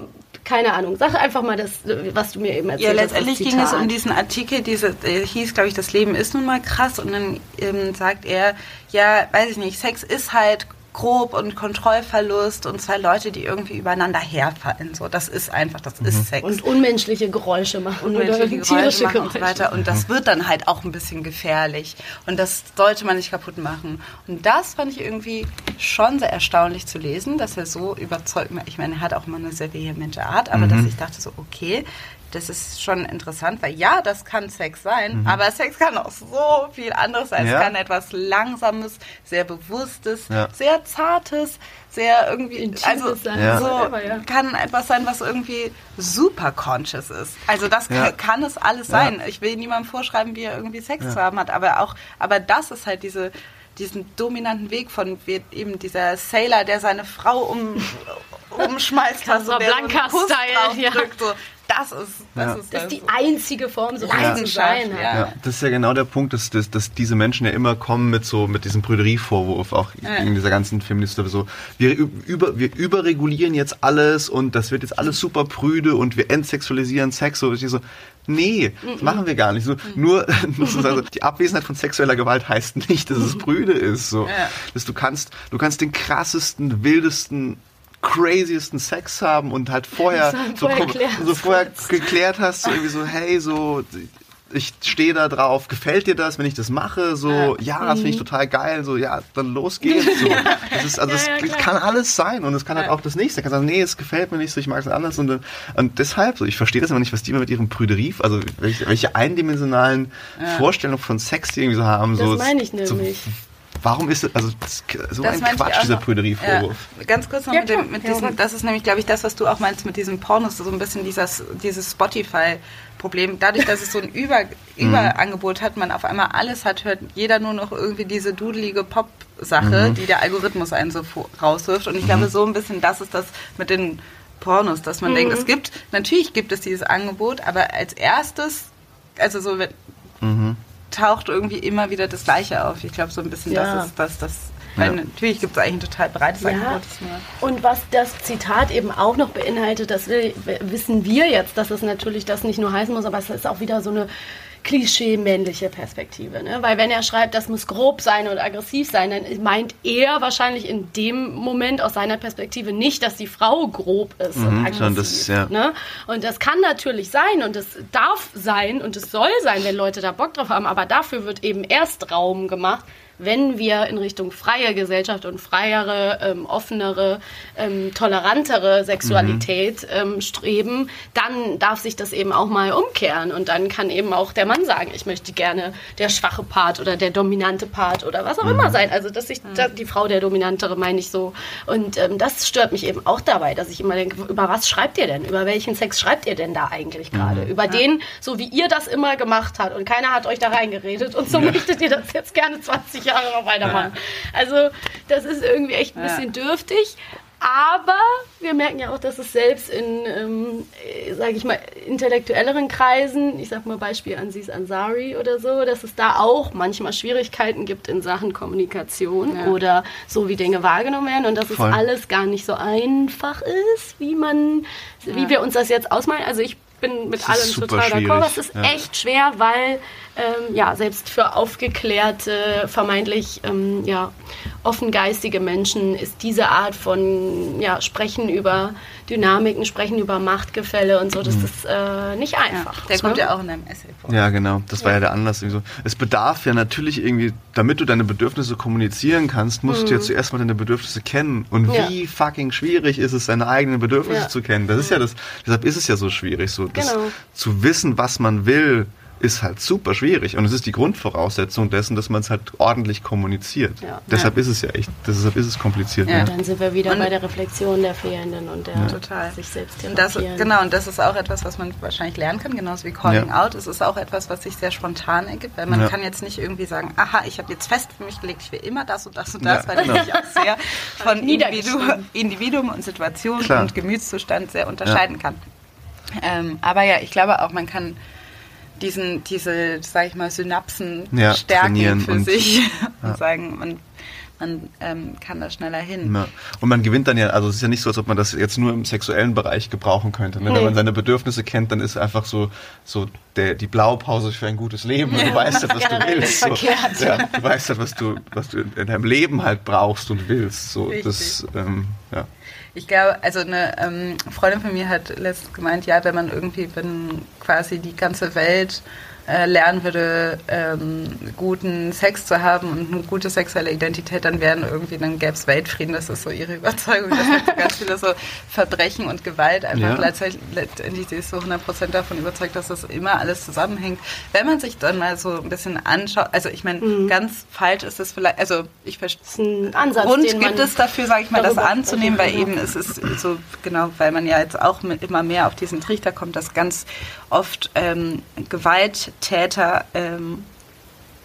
keine Ahnung, sag einfach mal das, was du mir eben Ja, erzählt hast. letztendlich das ging es um diesen Artikel, diese äh, hieß, glaube ich, das Leben ist nun mal krass und dann ähm, sagt er, ja, weiß ich nicht, Sex ist halt grob und Kontrollverlust und zwei Leute, die irgendwie übereinander herfallen. So, das ist einfach, das Mhm. ist Sex. Und unmenschliche Geräusche machen. unmenschliche oder Geräusche tierische machen und so Geräusche. weiter. Und das wird dann halt auch ein bisschen gefährlich. Und das sollte man nicht kaputt machen. Und das fand ich irgendwie schon sehr erstaunlich zu lesen, dass er so überzeugt. Ich meine, er hat auch immer eine sehr vehemente Art, aber Mhm. dass ich dachte so, okay, das ist schon interessant, weil ja, das kann Sex sein, aber Sex kann auch so viel anderes sein. Mhm. Ja. Es kann etwas Langsames, sehr Bewusstes, Ja. sehr Zartes, sehr irgendwie, Intimes also sein, Ja. so kann etwas sein, was irgendwie super conscious ist. Also das Ja. kann, kann es alles Ja. sein. Ich will niemandem vorschreiben, wie er irgendwie Sex zu haben hat, aber auch, aber das ist halt diese diesen dominanten Weg von wie eben dieser Sailor, der seine Frau um, umschmeißt hat, so der so Casablanca-Style, ja. draufdrückt, so. Das ist, das Ja. ist Das ist die einzige Form, so Leidenschaft, zu sein. ja. Ja. Ja, das ist ja genau der Punkt, dass, dass, dass diese Menschen ja immer kommen mit so mit diesem Prüderie-Vorwurf, auch in dieser ganzen Feministin so, wir über wir überregulieren jetzt alles und das wird jetzt alles super prüde und wir entsexualisieren Sex so, ich so Nee, das machen wir gar nicht. So, nur, das ist also, die Abwesenheit von sexueller Gewalt heißt nicht, dass es prüde ist. So, Ja. dass du kannst, du kannst den krassesten, wildesten, craziesten Sex haben und halt vorher, so, vorher so vorher geklärt hast, so irgendwie so, hey, so, ich stehe da drauf, gefällt dir das, wenn ich das mache? So, ja, das finde ich total geil, so, ja, dann los geht's. So. Das ist, also, Ja, ja, es klar. kann alles sein und es kann halt auch das nächste. Du kannst sagen, nee, es gefällt mir nicht so, ich mag es anders und, und deshalb, so, ich verstehe das immer nicht, was die immer mit ihrem Prüderie, also welche, welche eindimensionalen Vorstellungen von Sex die irgendwie so haben. Das so, meine ich so, nämlich. Warum ist das, also, das so Das ein Quatsch, dieser. Prüderie-Vorwurf. Ja, ganz kurz noch Ja, mit, dem, mit Ja, diesem, das ist nämlich, glaube ich, das, was du auch meinst mit diesem Pornos, so ein bisschen dieses, dieses Spotify-Problem. Dadurch, dass es so ein Über, Überangebot hat, man auf einmal alles hat, hört jeder nur noch irgendwie diese dudelige Pop-Sache, die der Algorithmus einen so rauswirft. Und ich glaube, so ein bisschen, das ist das mit den Pornos, dass man denkt, es gibt, natürlich gibt es dieses Angebot, aber als erstes, also so, wenn, taucht irgendwie immer wieder das Gleiche auf. Ich glaube, so ein bisschen, Ja. das ist das, das Ja. natürlich gibt es eigentlich ein total breites Ja. Angebot. Und was das Zitat eben auch noch beinhaltet, das will, wissen wir jetzt, dass es natürlich das nicht nur heißen muss, aber es ist auch wieder so eine klischee-männliche Perspektive. Ne? Weil wenn er schreibt, das muss grob sein und aggressiv sein, dann meint er wahrscheinlich in dem Moment aus seiner Perspektive nicht, dass die Frau grob ist und aggressiv. das- ja. ne? Und das kann natürlich sein und es darf sein und es soll sein, wenn Leute da Bock drauf haben, aber dafür wird eben erst Raum gemacht, wenn wir in Richtung freie Gesellschaft und freiere, ähm, offenere, ähm, tolerantere Sexualität ähm, streben, dann darf sich das eben auch mal umkehren. Und dann kann eben auch der Mann sagen, ich möchte gerne der schwache Part oder der dominante Part oder was auch immer sein. Also dass sich da, die Frau der dominantere meine ich so. Und ähm, das stört mich eben auch dabei, dass ich immer denke, über was schreibt ihr denn? Über welchen Sex schreibt ihr denn da eigentlich gerade? Über den, so wie ihr das immer gemacht habt. Und keiner hat euch da reingeredet. Und so möchtet ihr das jetzt gerne 20 Jahre noch weitermachen. Also das ist irgendwie echt ein Ja. bisschen dürftig. Aber wir merken ja auch, dass es selbst in, ähm, sage ich mal, intellektuelleren Kreisen, ich sag mal Beispiel Aziz Ansari oder so, dass es da auch manchmal Schwierigkeiten gibt in Sachen Kommunikation Ja. oder so, wie Dinge wahrgenommen werden und dass Voll. es alles gar nicht so einfach ist, wie man, wie wir uns das jetzt ausmalen. Also ich bin mit allem total d'accord. Es ist ja. echt schwer, weil ähm, ja selbst für aufgeklärte, vermeintlich ähm, ja offengeistige Menschen ist diese Art von ja Sprechen über Dynamiken, Sprechen über Machtgefälle und so, das Mhm. ist äh, nicht einfach. Der kommt ne? ja auch in einem Essay vor. Ja, genau. Das war ja der Anlass. Irgendwie so. Es bedarf ja natürlich irgendwie, damit du deine Bedürfnisse kommunizieren kannst, musst du ja zuerst mal deine Bedürfnisse kennen. Und Mhm. Ja. wie fucking schwierig ist es, seine eigenen Bedürfnisse Ja. zu kennen. Das ist ja das, deshalb ist es ja so schwierig. So, das, Genau. Zu wissen, was man will, ist halt super schwierig. Und es ist die Grundvoraussetzung dessen, dass man es halt ordentlich kommuniziert. Ja. Deshalb ist es ja echt, deshalb ist es kompliziert. Ja. Ja. Dann sind wir wieder Und- bei der Reflexion der Fehlenden und der Total. sich selbst Und das, genau, und das ist auch etwas, was man wahrscheinlich lernen kann, genauso wie Calling Ja. Out. Es ist auch etwas, was sich sehr spontan ergibt, weil man Ja. kann jetzt nicht irgendwie sagen, aha, ich habe jetzt fest für mich gelegt, ich will immer das und das und das, Ja, weil das genau. sich auch sehr von Individu Niedergeschrieben. Individuum und Situation Klar. und Gemütszustand sehr unterscheiden kann. Ähm, aber ja, ich glaube auch, man kann diesen, diese, sag ich mal, Synapsen Ja, stärken für und- sich und sagen, man man ähm, kann da schneller hin. Ja. Und man gewinnt dann ja, also es ist ja nicht so, als ob man das jetzt nur im sexuellen Bereich gebrauchen könnte. Ne? Nee. Wenn man seine Bedürfnisse kennt, dann ist einfach so, so der, die Blaupause für ein gutes Leben. Und du weißt halt, was du willst. So. du weißt halt, was du, was du in deinem Leben halt brauchst und willst. So, das, ähm, ja. Ich glaube, also eine ähm, Freundin von mir hat letztens gemeint, ja, wenn man irgendwie, wenn quasi die ganze Welt äh, lernen würde, ähm, guten Sex zu haben und eine gute sexuelle Identität, dann wären irgendwie, dann gäbe es Weltfrieden. Das ist so ihre Überzeugung. Das sind so ganz viele so Verbrechen und Gewalt einfach Ja. gleichzeitig, letztendlich sie ist so 100% davon überzeugt, dass das immer alles zusammenhängt. Wenn man sich dann mal so ein bisschen anschaut, also ich meine, ganz falsch ist es vielleicht, also ich verstehe Das ist ein Ansatz, Grund gibt es dafür, sage ich mal, das anzunehmen, weil eben es ist so, genau, weil man ja jetzt auch mit immer mehr auf diesen Trichter kommt, dass ganz oft ähm, Gewalttäter ähm,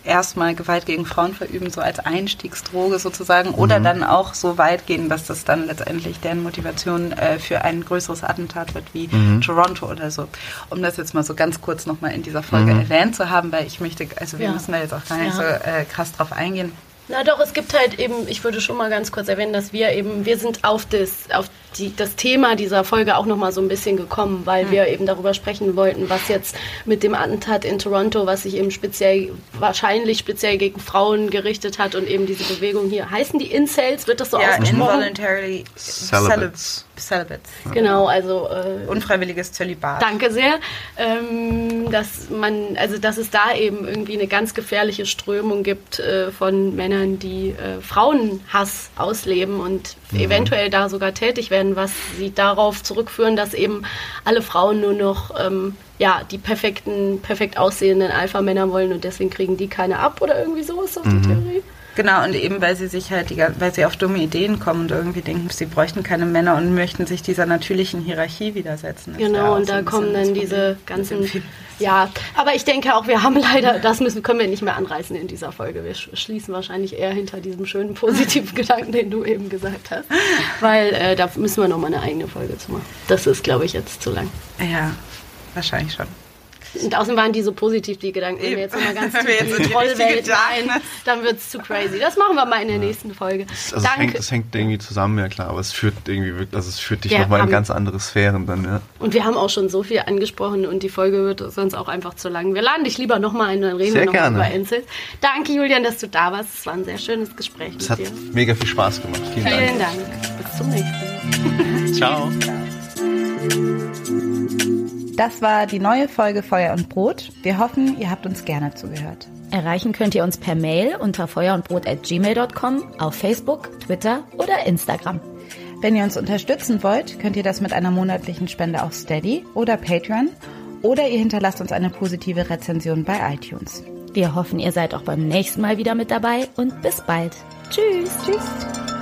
erstmal Gewalt gegen Frauen verüben, so als Einstiegsdroge sozusagen, oder dann auch so weit gehen, dass das dann letztendlich deren Motivation äh, für ein größeres Attentat wird, wie Toronto oder so. Um das jetzt mal so ganz kurz nochmal in dieser Folge erwähnt zu haben, weil ich möchte, also wir Ja. müssen da jetzt auch gar nicht Ja. so äh, krass drauf eingehen. Na doch, es gibt halt eben, ich würde schon mal ganz kurz erwähnen, dass wir eben, wir sind auf das, auf die, das Thema dieser Folge auch nochmal so ein bisschen gekommen, weil Hm. wir eben darüber sprechen wollten, was jetzt mit dem Attentat in Toronto, was sich eben speziell, wahrscheinlich speziell gegen Frauen gerichtet hat und eben diese Bewegung hier. Heißen die Incels? Wird das so Ja, ausgesprochen? involuntarily Celibates. Celibates. Genau, also äh, Unfreiwilliges Zölibat. Danke sehr. Ähm, dass man, also dass es da eben irgendwie eine ganz gefährliche Strömung gibt äh, von Männern, die äh, Frauenhass ausleben und eventuell da sogar tätig werden, was sie darauf zurückführen, dass eben alle Frauen nur noch ähm, ja, die perfekten, perfekt aussehenden Alpha-Männer wollen und deswegen kriegen die keine ab oder irgendwie so ist doch die Theorie. Genau, und eben weil sie sich halt, die, weil sie auf dumme Ideen kommen und irgendwie denken, sie bräuchten keine Männer und möchten sich dieser natürlichen Hierarchie widersetzen. Das Genau, und so da kommen dann diese ganzen. Ja, aber ich denke auch, wir haben leider, das müssen, können wir nicht mehr anreißen in dieser Folge. Wir sch- schließen wahrscheinlich eher hinter diesem schönen positiven Gedanken, den du eben gesagt hast. Weil äh, da müssen wir nochmal eine eigene Folge zu machen. Das ist, glaube ich, jetzt zu lang. Ja, wahrscheinlich schon. Und außerdem waren die so positiv, die Gedanken. Wenn wir jetzt nochmal ganz tief in die Trollwelt rein, dann wird es zu crazy. Das machen wir mal in der nächsten Folge. Also es hängt, Danke. es hängt irgendwie zusammen, ja klar, aber es führt irgendwie wirklich, also es führt dich Wir nochmal in ganz andere Sphären dann, ja. Und wir haben auch schon so viel angesprochen und die Folge wird sonst auch einfach zu lang. Wir laden dich lieber nochmal ein, dann reden Sehr wir nochmal über Incels. Danke, Julian, dass du da warst. Es war ein sehr schönes Gespräch Es mit hat dir. mega viel Spaß gemacht. Vielen Vielen Dank. Dank. Bis zum nächsten Mal. Ciao. Das war die neue Folge Feuer und Brot. Wir hoffen, ihr habt uns gerne zugehört. Erreichen könnt ihr uns per Mail unter feuerundbrot.gmail.com, auf Facebook, Twitter oder Instagram. Wenn ihr uns unterstützen wollt, könnt ihr das mit einer monatlichen Spende auf Steady oder Patreon oder ihr hinterlasst uns eine positive Rezension bei iTunes. Wir hoffen, ihr seid auch beim nächsten Mal wieder mit dabei und bis bald. Tschüss. Tschüss.